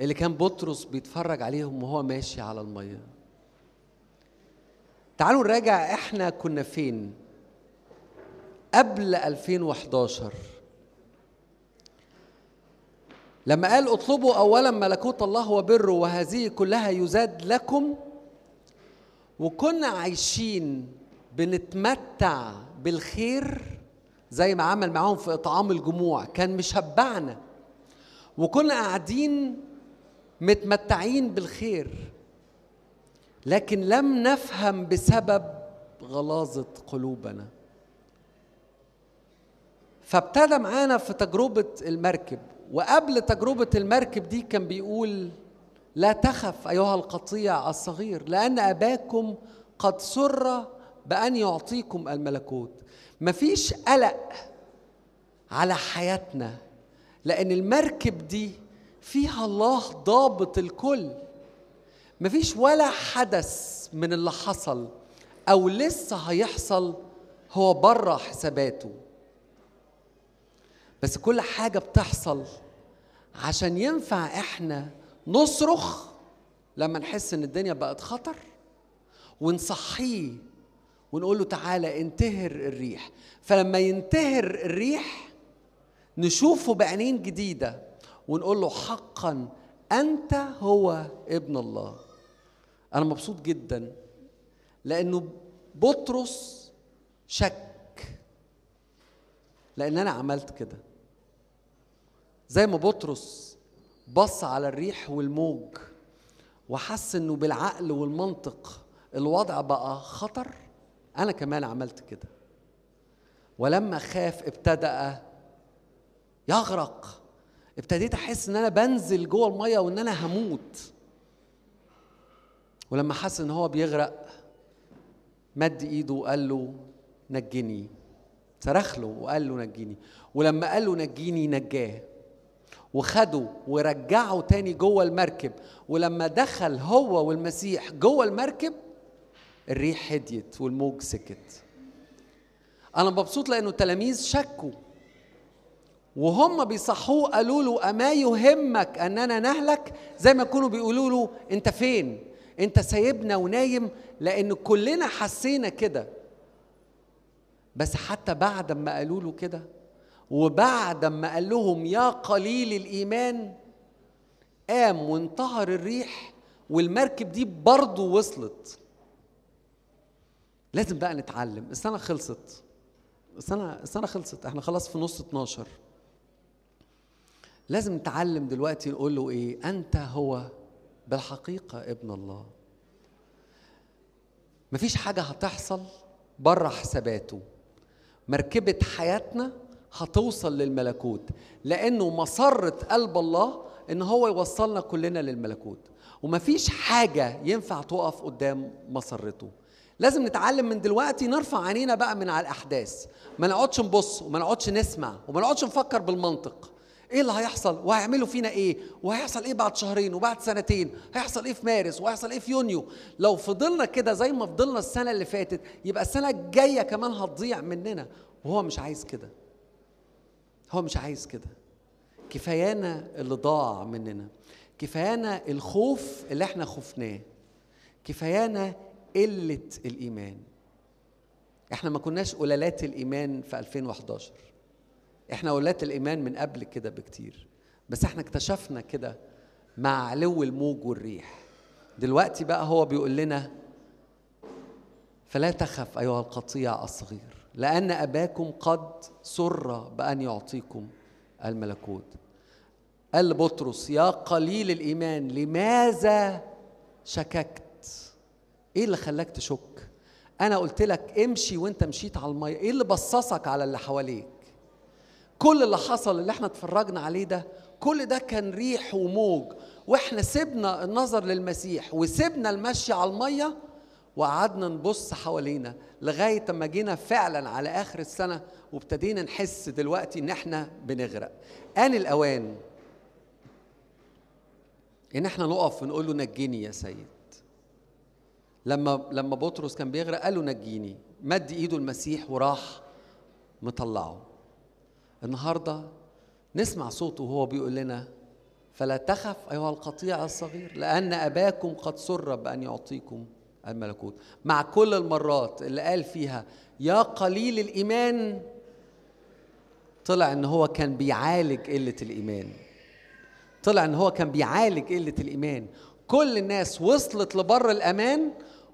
اللي كان بطرس بيتفرج عليهم وهو ماشي على المية. تعالوا نراجع إحنا كنا فين. قبل 2011 لما قال اطلبوا اولا ملكوت الله وبره وهذه كلها يزاد لكم. وكنا عايشين بنتمتع بالخير زي ما عمل معاهم في إطعام الجموع. كان مشبعنا. وكنا قاعدين متمتعين بالخير لكن لم نفهم بسبب غلاظة قلوبنا. فابتدى معانا في تجربة المركب وقبل تجربة المركب دي كان بيقول لا تخف أيها القطيع الصغير لأن أباكم قد سر بأن يعطيكم الملكوت. مفيش قلق على حياتنا. لأن المركب دي فيها الله ضابط الكل. مفيش ولا حدث من اللي حصل أو لسه هيحصل هو بره حساباته. بس كل حاجة بتحصل عشان ينفع إحنا نصرخ لما نحس إن الدنيا بقت خطر ونصحيه ونقول له تعالى انتهر الريح. فلما ينتهر الريح نشوفه بعينين جديدة ونقول له حقا أنت هو ابن الله. أنا مبسوط جدا لأنه بطرس شك لأن أنا عملت كده. زي ما بطرس بص على الريح والموج وحس إنه بالعقل والمنطق الوضع بقى خطر أنا كمان عملت كده. ولما خاف ابتدأ يغرق. ابتديت أحس إن أنا بنزل جوه المية وإن أنا هموت. ولما حس إن هو بيغرق مد إيده وقال له نجني. صرخ له وقال له نجيني ولما قال له نجيني نجاه. وخده ورجعه تاني جوه المركب. ولما دخل هو والمسيح جوه المركب الريح هديت والموج سكت. أنا مبسوط لأنه التلاميذ شكوا. وهم بيصحوه قالوا له أما يهمك أننا نهلك؟ زي ما يكونوا بيقولوا له أنت فين؟ أنت سايبنا ونايم لأن كلنا حسينا كده. بس حتى بعد ما قالوا له كده وبعد ما قال لهم يا قليل الإيمان قام وانتهر الريح والمركب دي برضه وصلت. لازم بقى نتعلم. السنة خلصت. السنة السنة خلصت. إحنا خلاص في نص 12 لازم نتعلم دلوقتي نقول له إيه؟ أنت هو بالحقيقة ابن الله. مفيش حاجة هتحصل بره حساباته. مركبة حياتنا هتوصل للملكوت لأنه مسره قلب الله إن هو يوصلنا كلنا للملكوت. ومفيش حاجة ينفع تقف قدام مسرته. لازم نتعلم من دلوقتي نرفع عينينا بقى من على الأحداث. ما نقعدش نبص وما نقعدش نسمع وما نقعدش نفكر بالمنطق. إيه اللي هيحصل؟ وهيعملوا فينا إيه؟ وهيحصل إيه بعد شهرين وبعد سنتين؟ هيحصل إيه في مارس؟ وهيحصل إيه في يونيو؟ لو فضلنا كده زي ما فضلنا السنة اللي فاتت يبقى السنة الجاية كمان هتضيع مننا. وهو مش عايز كده. هو مش عايز كده. كفايانا اللي ضاع مننا. كفايانا الخوف اللي إحنا خفناه. كفايانا قلة الإيمان. إحنا ما كناش قلالات الإيمان في 2011 إحنا قلالات الإيمان من قبل كده بكتير بس إحنا اكتشفنا كده مع علو الموج والريح. دلوقتي بقى هو بيقول لنا فلا تخف أيها القطيع الصغير لأن أباكم قد سر بأن يعطيكم الملكوت. قال لبطرس يا قليل الإيمان لماذا شككت؟ إيه اللي خلاك تشك؟ أنا قلت لك امشي وأنت مشيت على المية إيه اللي بصصك على اللي حواليك؟ كل اللي حصل اللي إحنا اتفرجنا عليه ده كل ده كان ريح وموج. وإحنا سيبنا النظر للمسيح وسيبنا المشي على المية وقعدنا نبص حوالينا لغاية اما جينا فعلا على آخر السنة وابتدينا نحس دلوقتي إن إحنا بنغرق. آن الأوان. إن إحنا نقف ونقول له نجيني يا سيد. لما لما بطرس كان بيغرق قال له نجيني. مد إيده المسيح وراح مطلعه. النهارده نسمع صوته وهو بيقول لنا فلا تخف أيها القطيع الصغير لأن أباكم قد سر بأن يعطيكم الملكوت. مع كل المرات اللي قال فيها يا قليل الإيمان. طلع إن هو كان بيعالج قلة الإيمان. طلع إن هو كان بيعالج قلة الإيمان. كل الناس وصلت لبر الأمان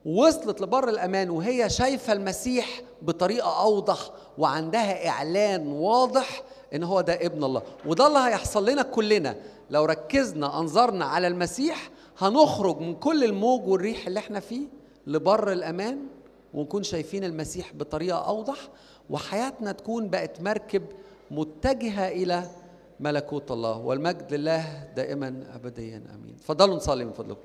وصلت لبر الأمان وهي شايفة المسيح بطريقة أوضح وعندها إعلان واضح إن هو ده ابن الله. وده اللي هيحصل لنا كلنا. لو ركزنا أنظرنا على المسيح هنخرج من كل الموج والريح اللي إحنا فيه لبر الأمان ونكون شايفين المسيح بطريقة أوضح وحياتنا تكون بقت مركب متجهة إلى ملكوت الله. والمجد لله دائما ابديا. آمين. تفضلوا نصلي من فضلكم.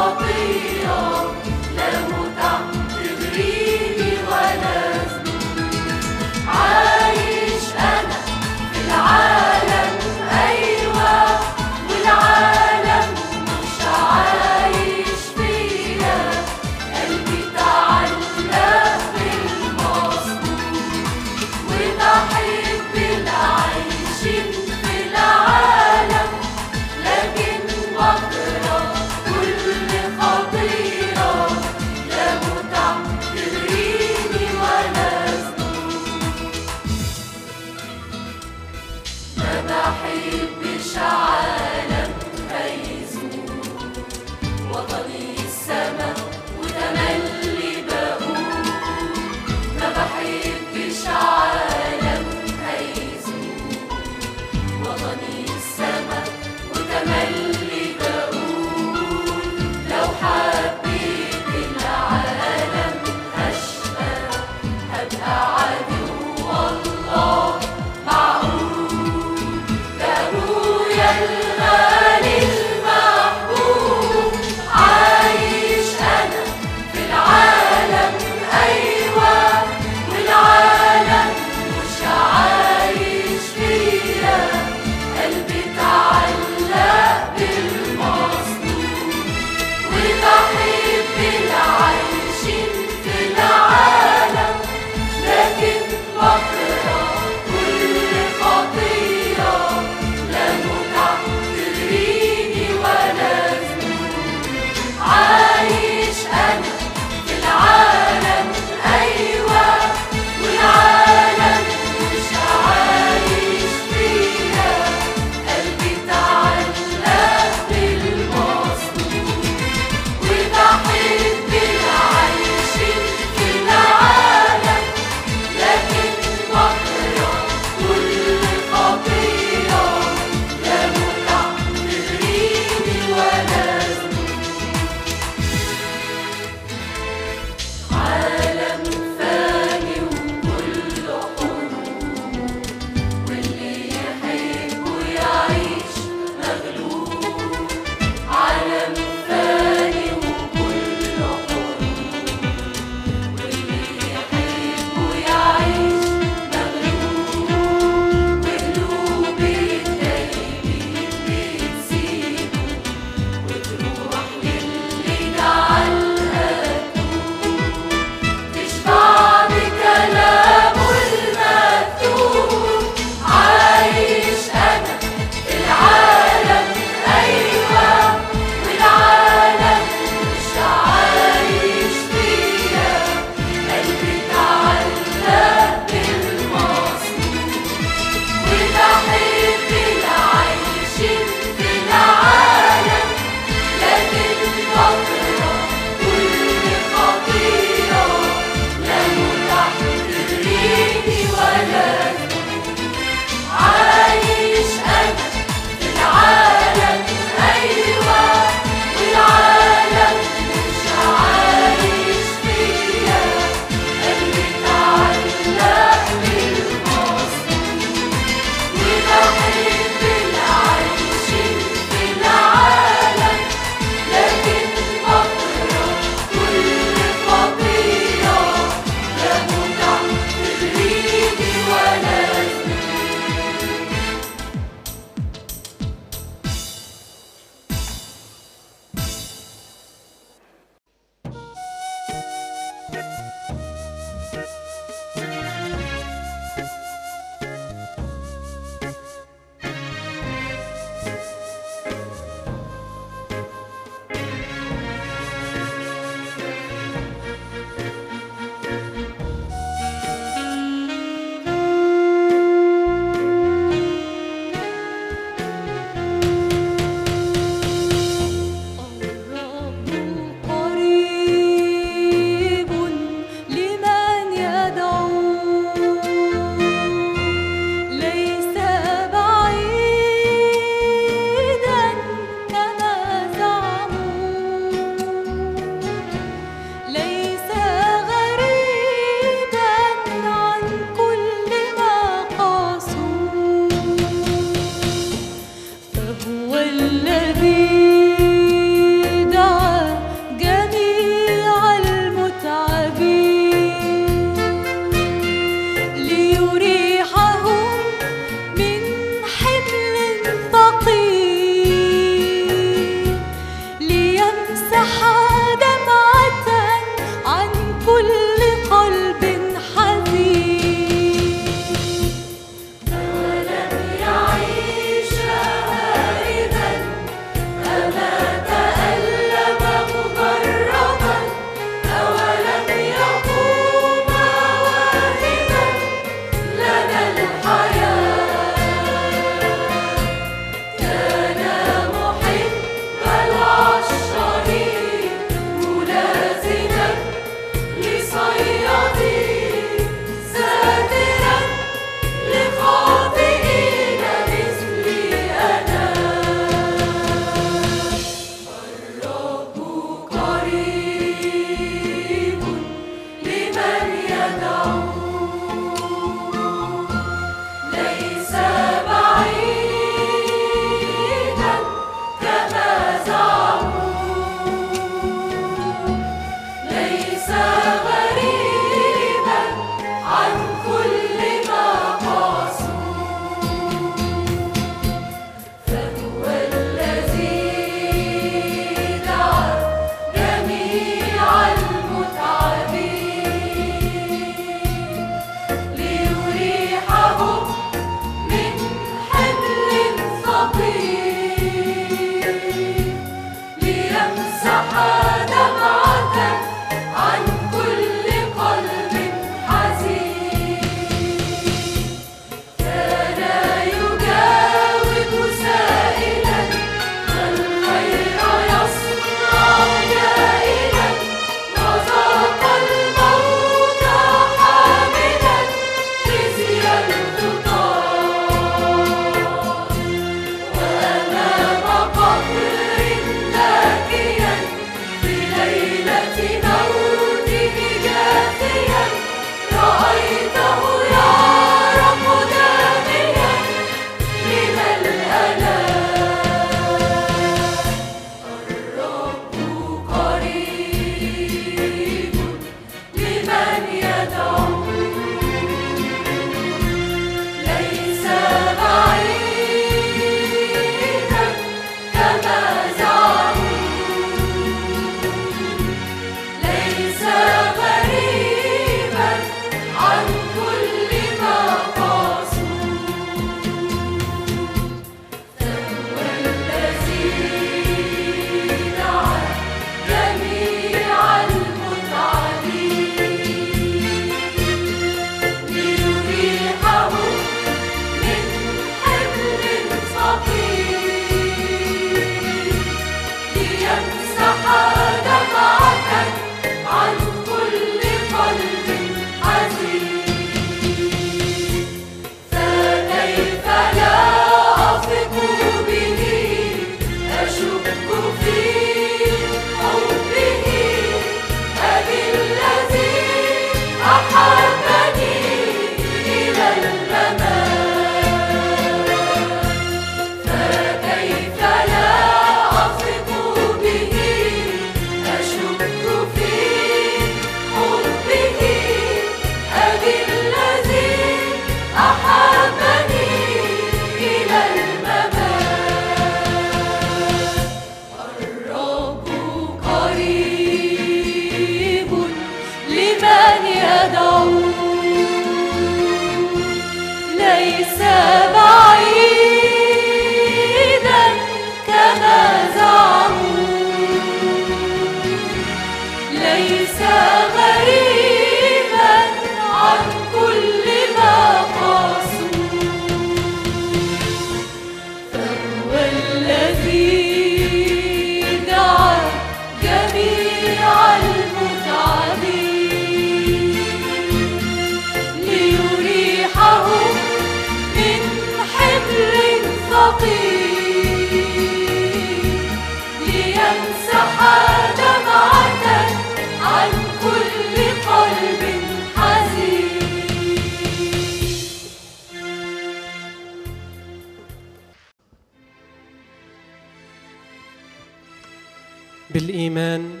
بالإيمان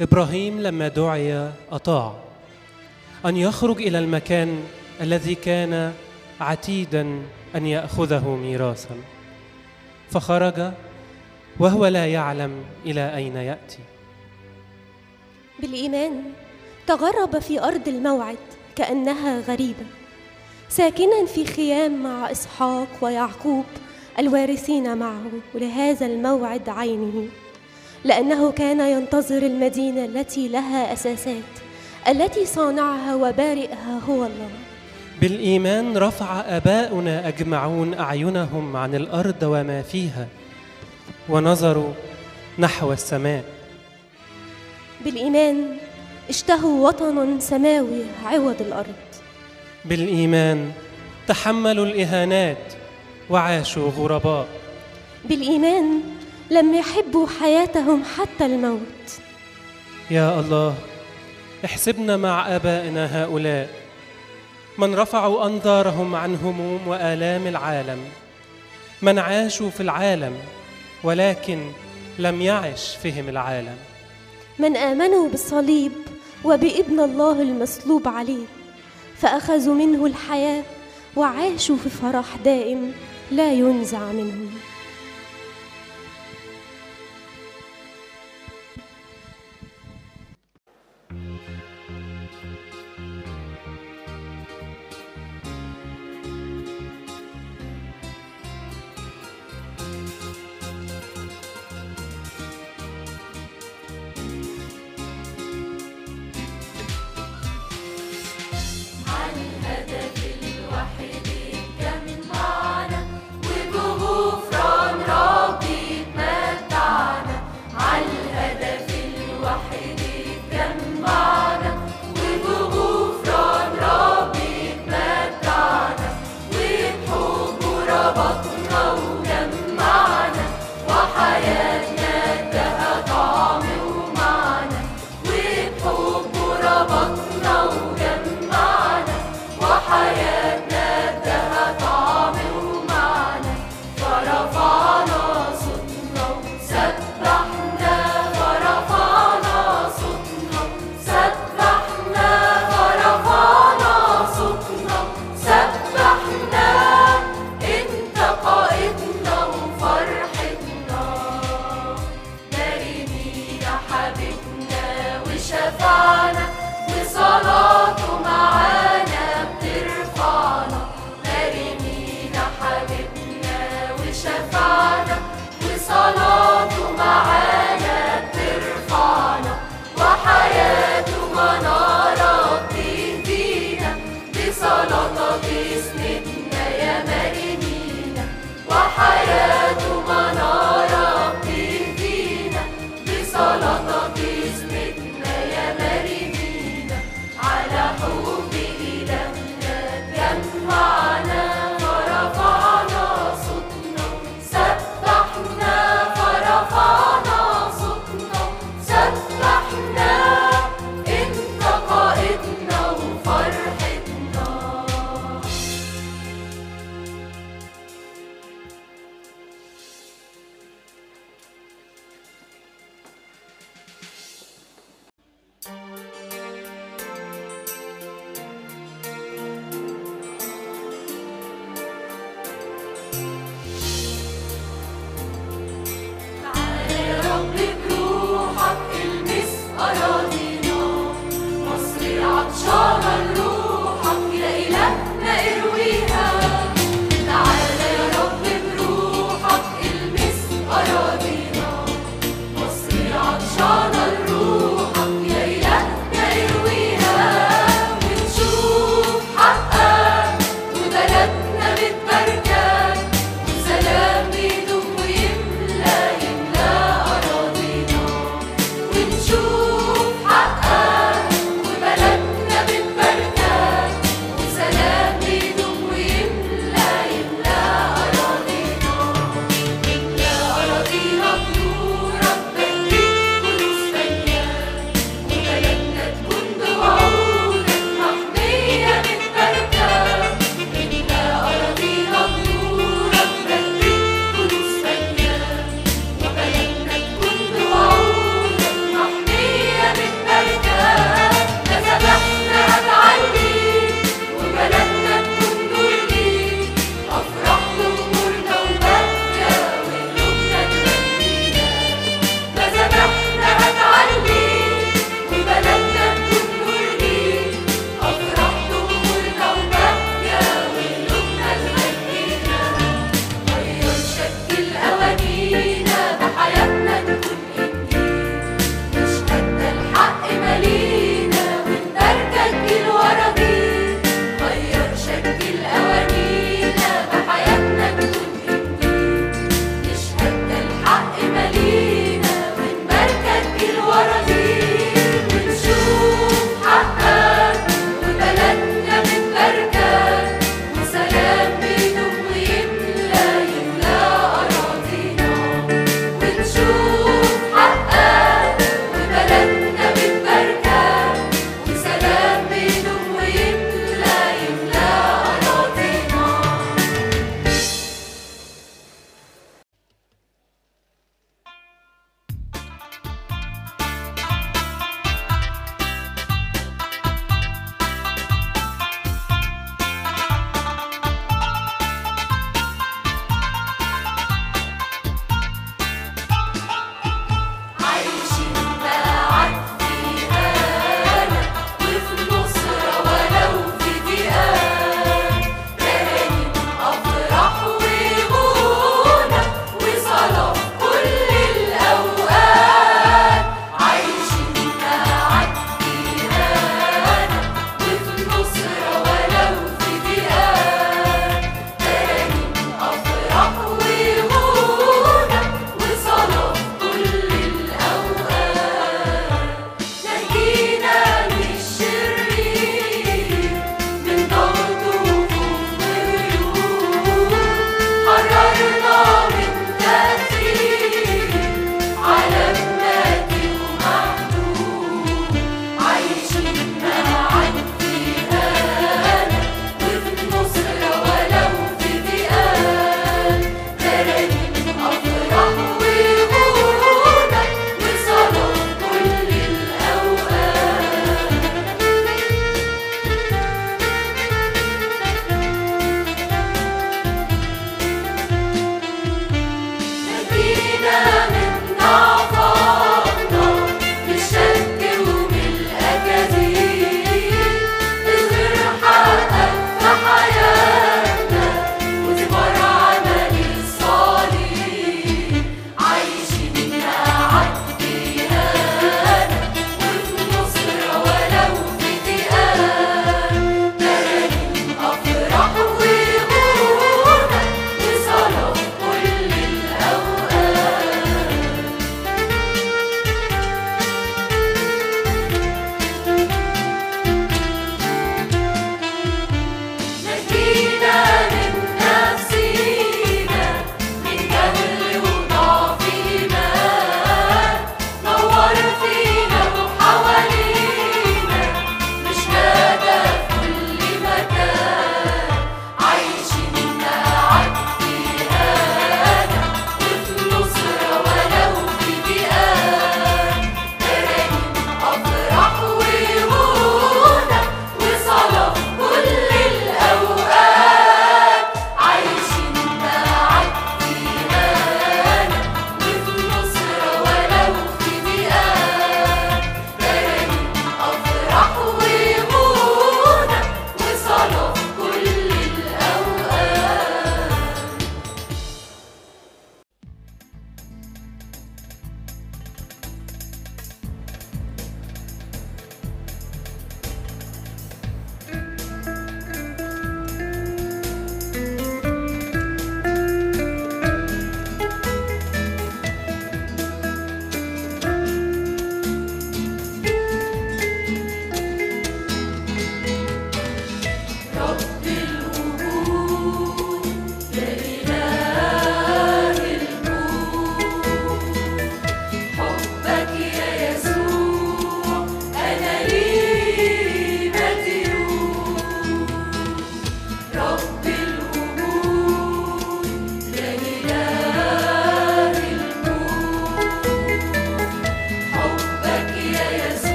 إبراهيم لما دعي أطاع. أن يخرج إلى المكان الذي كان عتيدا أن يأخذه ميراثا. فخرج وهو لا يعلم إلى أين يأتي. بالإيمان تغرب في أرض الموعد كأنها غريبة ساكنا في خيام مع إسحاق ويعقوب الوارثين معه لهذا الموعد عينه. لأنه كان ينتظر المدينة التي لها أساسات التي صانعها وبارئها هو الله. بالإيمان رفع آباؤنا أجمعون أعينهم عن الأرض وما فيها ونظروا نحو السماء. بالإيمان اشتهوا وطنا سماوي عوض الأرض. بالإيمان تحملوا الإهانات وعاشوا غرباء. بالإيمان لم يحبوا حياتهم حتى الموت. يا الله احسبنا مع آبائنا هؤلاء من رفعوا أنظارهم عن هموم وآلام العالم. من عاشوا في العالم ولكن لم يعش فيهم العالم. من آمنوا بالصليب وبابن الله المصلوب عليه فأخذوا منه الحياة وعاشوا في فرح دائم لا ينزع منهم.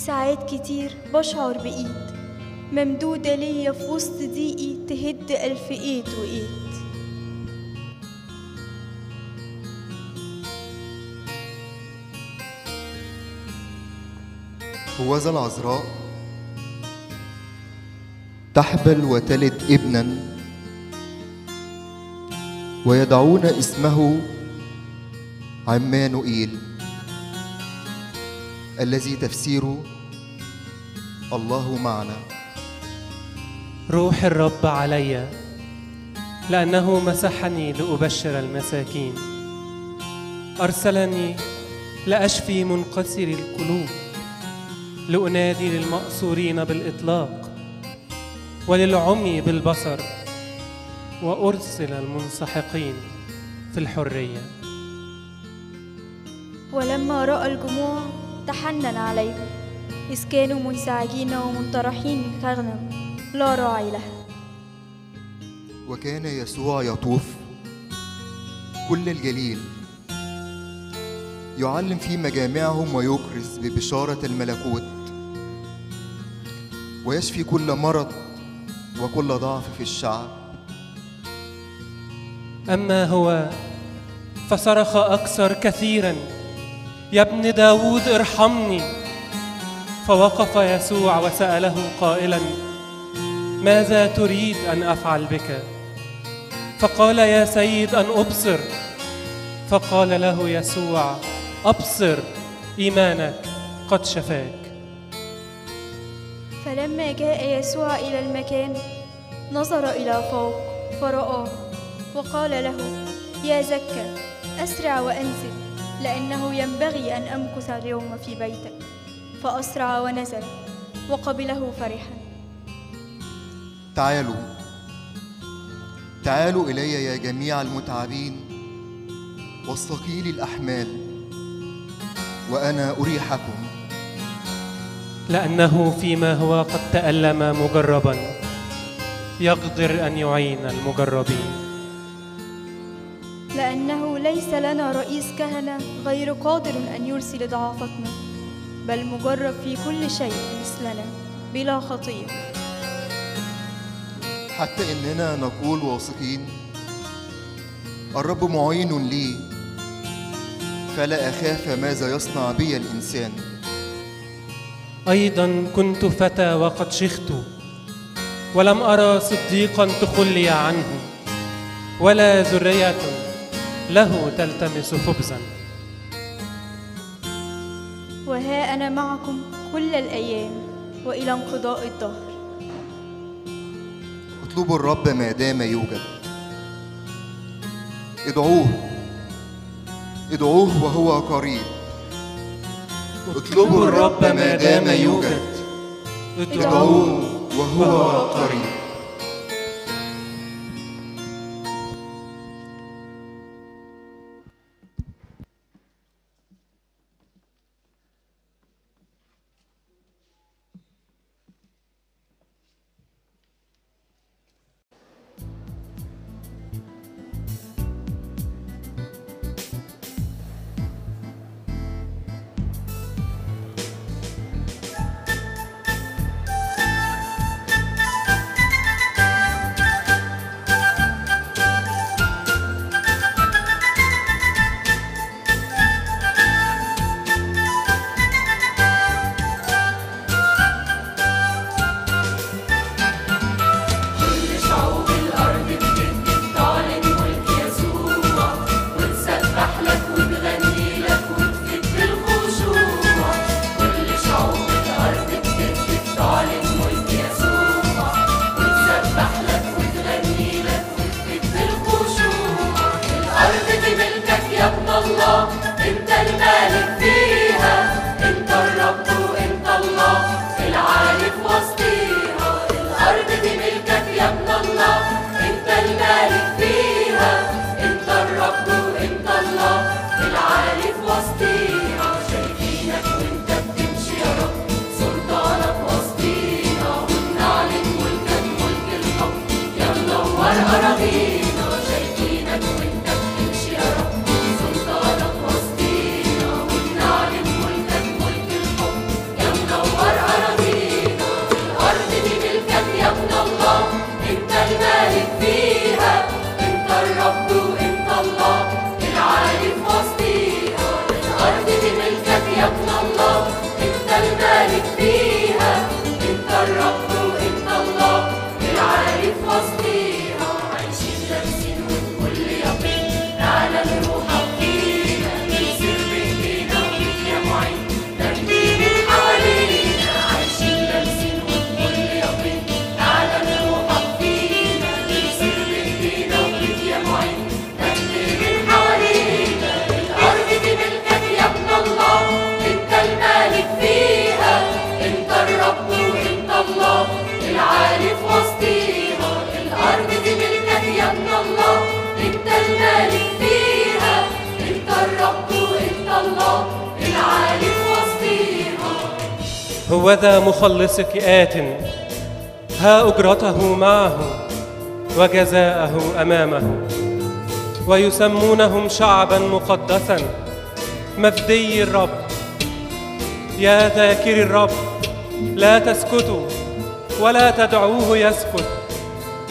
وساعات كتير بشعر بإيد. ممدودة ليا في وسط ضيقي تهد ألف إيد وإيد. هوذا العذراء تحبل وتلد ابنا ويدعون اسمه عمانوئيل الذي تفسيره الله معنا. روح الرب علي لأنه مسحني لأبشر المساكين. أرسلني لأشفي منقسر القلوب لأنادي للمأسورين بالإطلاق وللعمي بالبصر وأرسل المنسحقين في الحرية. ولما رأى الجموع تحنن عليهم إذ كانوا منزعجين ومنطرحين كغنم لا راعي لها وكان يسوع يطوف كل الجليل يعلم في مجامعهم ويكرز ببشارة الملكوت ويشفي كل مرض وكل ضعف في الشعب. أما هو فصرخ أكثر كثيرا يا ابن داود ارحمني. فوقف يسوع وسأله قائلا ماذا تريد أن أفعل بك؟ فقال يا سيد أن أبصر. فقال له يسوع أبصر إيمانك قد شفاك. فلما جاء يسوع إلى المكان نظر إلى فوق فرآه وقال له يا زكا أسرع وأنزل لأنه ينبغي أن أمكث اليوم في بيتك. فأسرع ونزل وقبله فرحا. تعالوا. تعالوا إلي يا جميع المتعبين والثقيل الأحمال وأنا أريحكم. لأنه فيما هو قد تألم مجربا يقدر أن يعين المجربين. لأنه ليس لنا رئيس كهنة غير قادر أن يرسل ضعافتنا. بل مجرب في كل شيء مثلنا بلا خطية. حتى إننا نقول واثقين. الرب معين لي فلا أخاف ماذا يصنع بي الإنسان. أيضا كنت فتى وقد شخت ولم أرى صديقا تخلي عنه ولا ذرية له تلتمس خبزا. وها أنا معكم كل الأيام وإلى انقضاء الدهر. اطلبوا الرب ما دام يوجد. ادعوه. ادعوه وهو قريب. اطلبوا الرب ما دام يوجد. ادعوه وهو قريب. هوذا مخلصك آت ها أجرته معه وجزاءه أمامه. ويسمونهم شعبا مقدسا. مفدي الرب؟ يا ذاكر الرب لا تسكتوا ولا تدعوه يسكت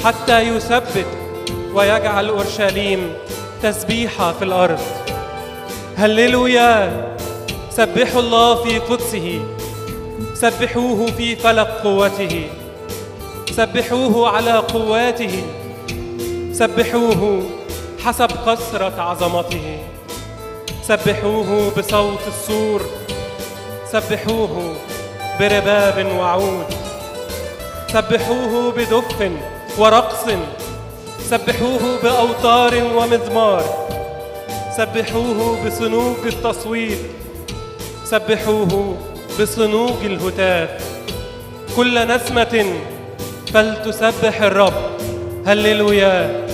حتى يثبت ويجعل أورشليم تسبيحه في الأرض. هللويا سبحوا الله في قدسه. سبحوه في فلق قوته. سبحوه على قواته. سبحوه حسب كثرة عظمته. سبحوه بصوت السور. سبحوه برباب وعود. سبحوه بدف ورقص. سبحوه بأوتار ومزمار سبحوه بصنوج التصويت. سبحوه بصنوج الهتاف. كل نسمة فلتسبح الرب. هللويا.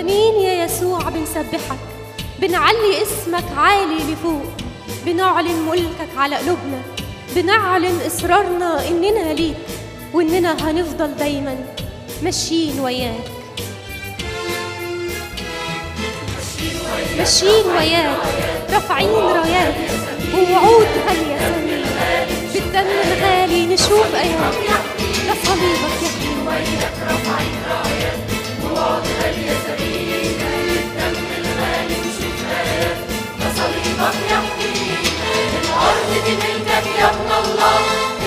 أمين يا يسوع بنسبحك. بنعلي اسمك عالي لفوق. بنعلن ملكك على قلوبنا. بنعلن إصرارنا إننا ليك وإننا هنفضل دايما ماشيين وياك. ماشيين وياك. رافعين رايات ووعود غالية بالدم الغالي نشوف ايات ده صليبك يحمي صليبك يحمينا الأرض دي ملكك يا ابن الله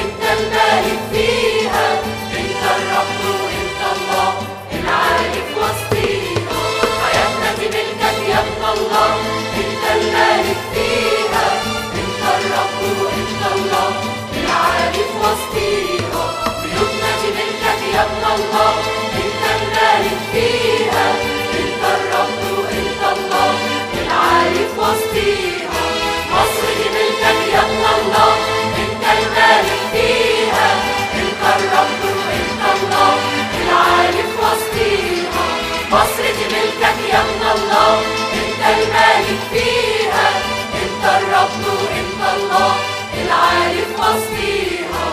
أنت المالك فيها أنت الرب وأنت الله العالي في وسطينا حياتنا دي ملكك يا ابن الله أنت المالك فيها أنت الرب وأنت الله العالي في وسطينا بيوتنا دي ملكك يا ابن الله أنت المالك فيها الله. انت المالك فيها. انت الرب انت الله. عارف مصيرها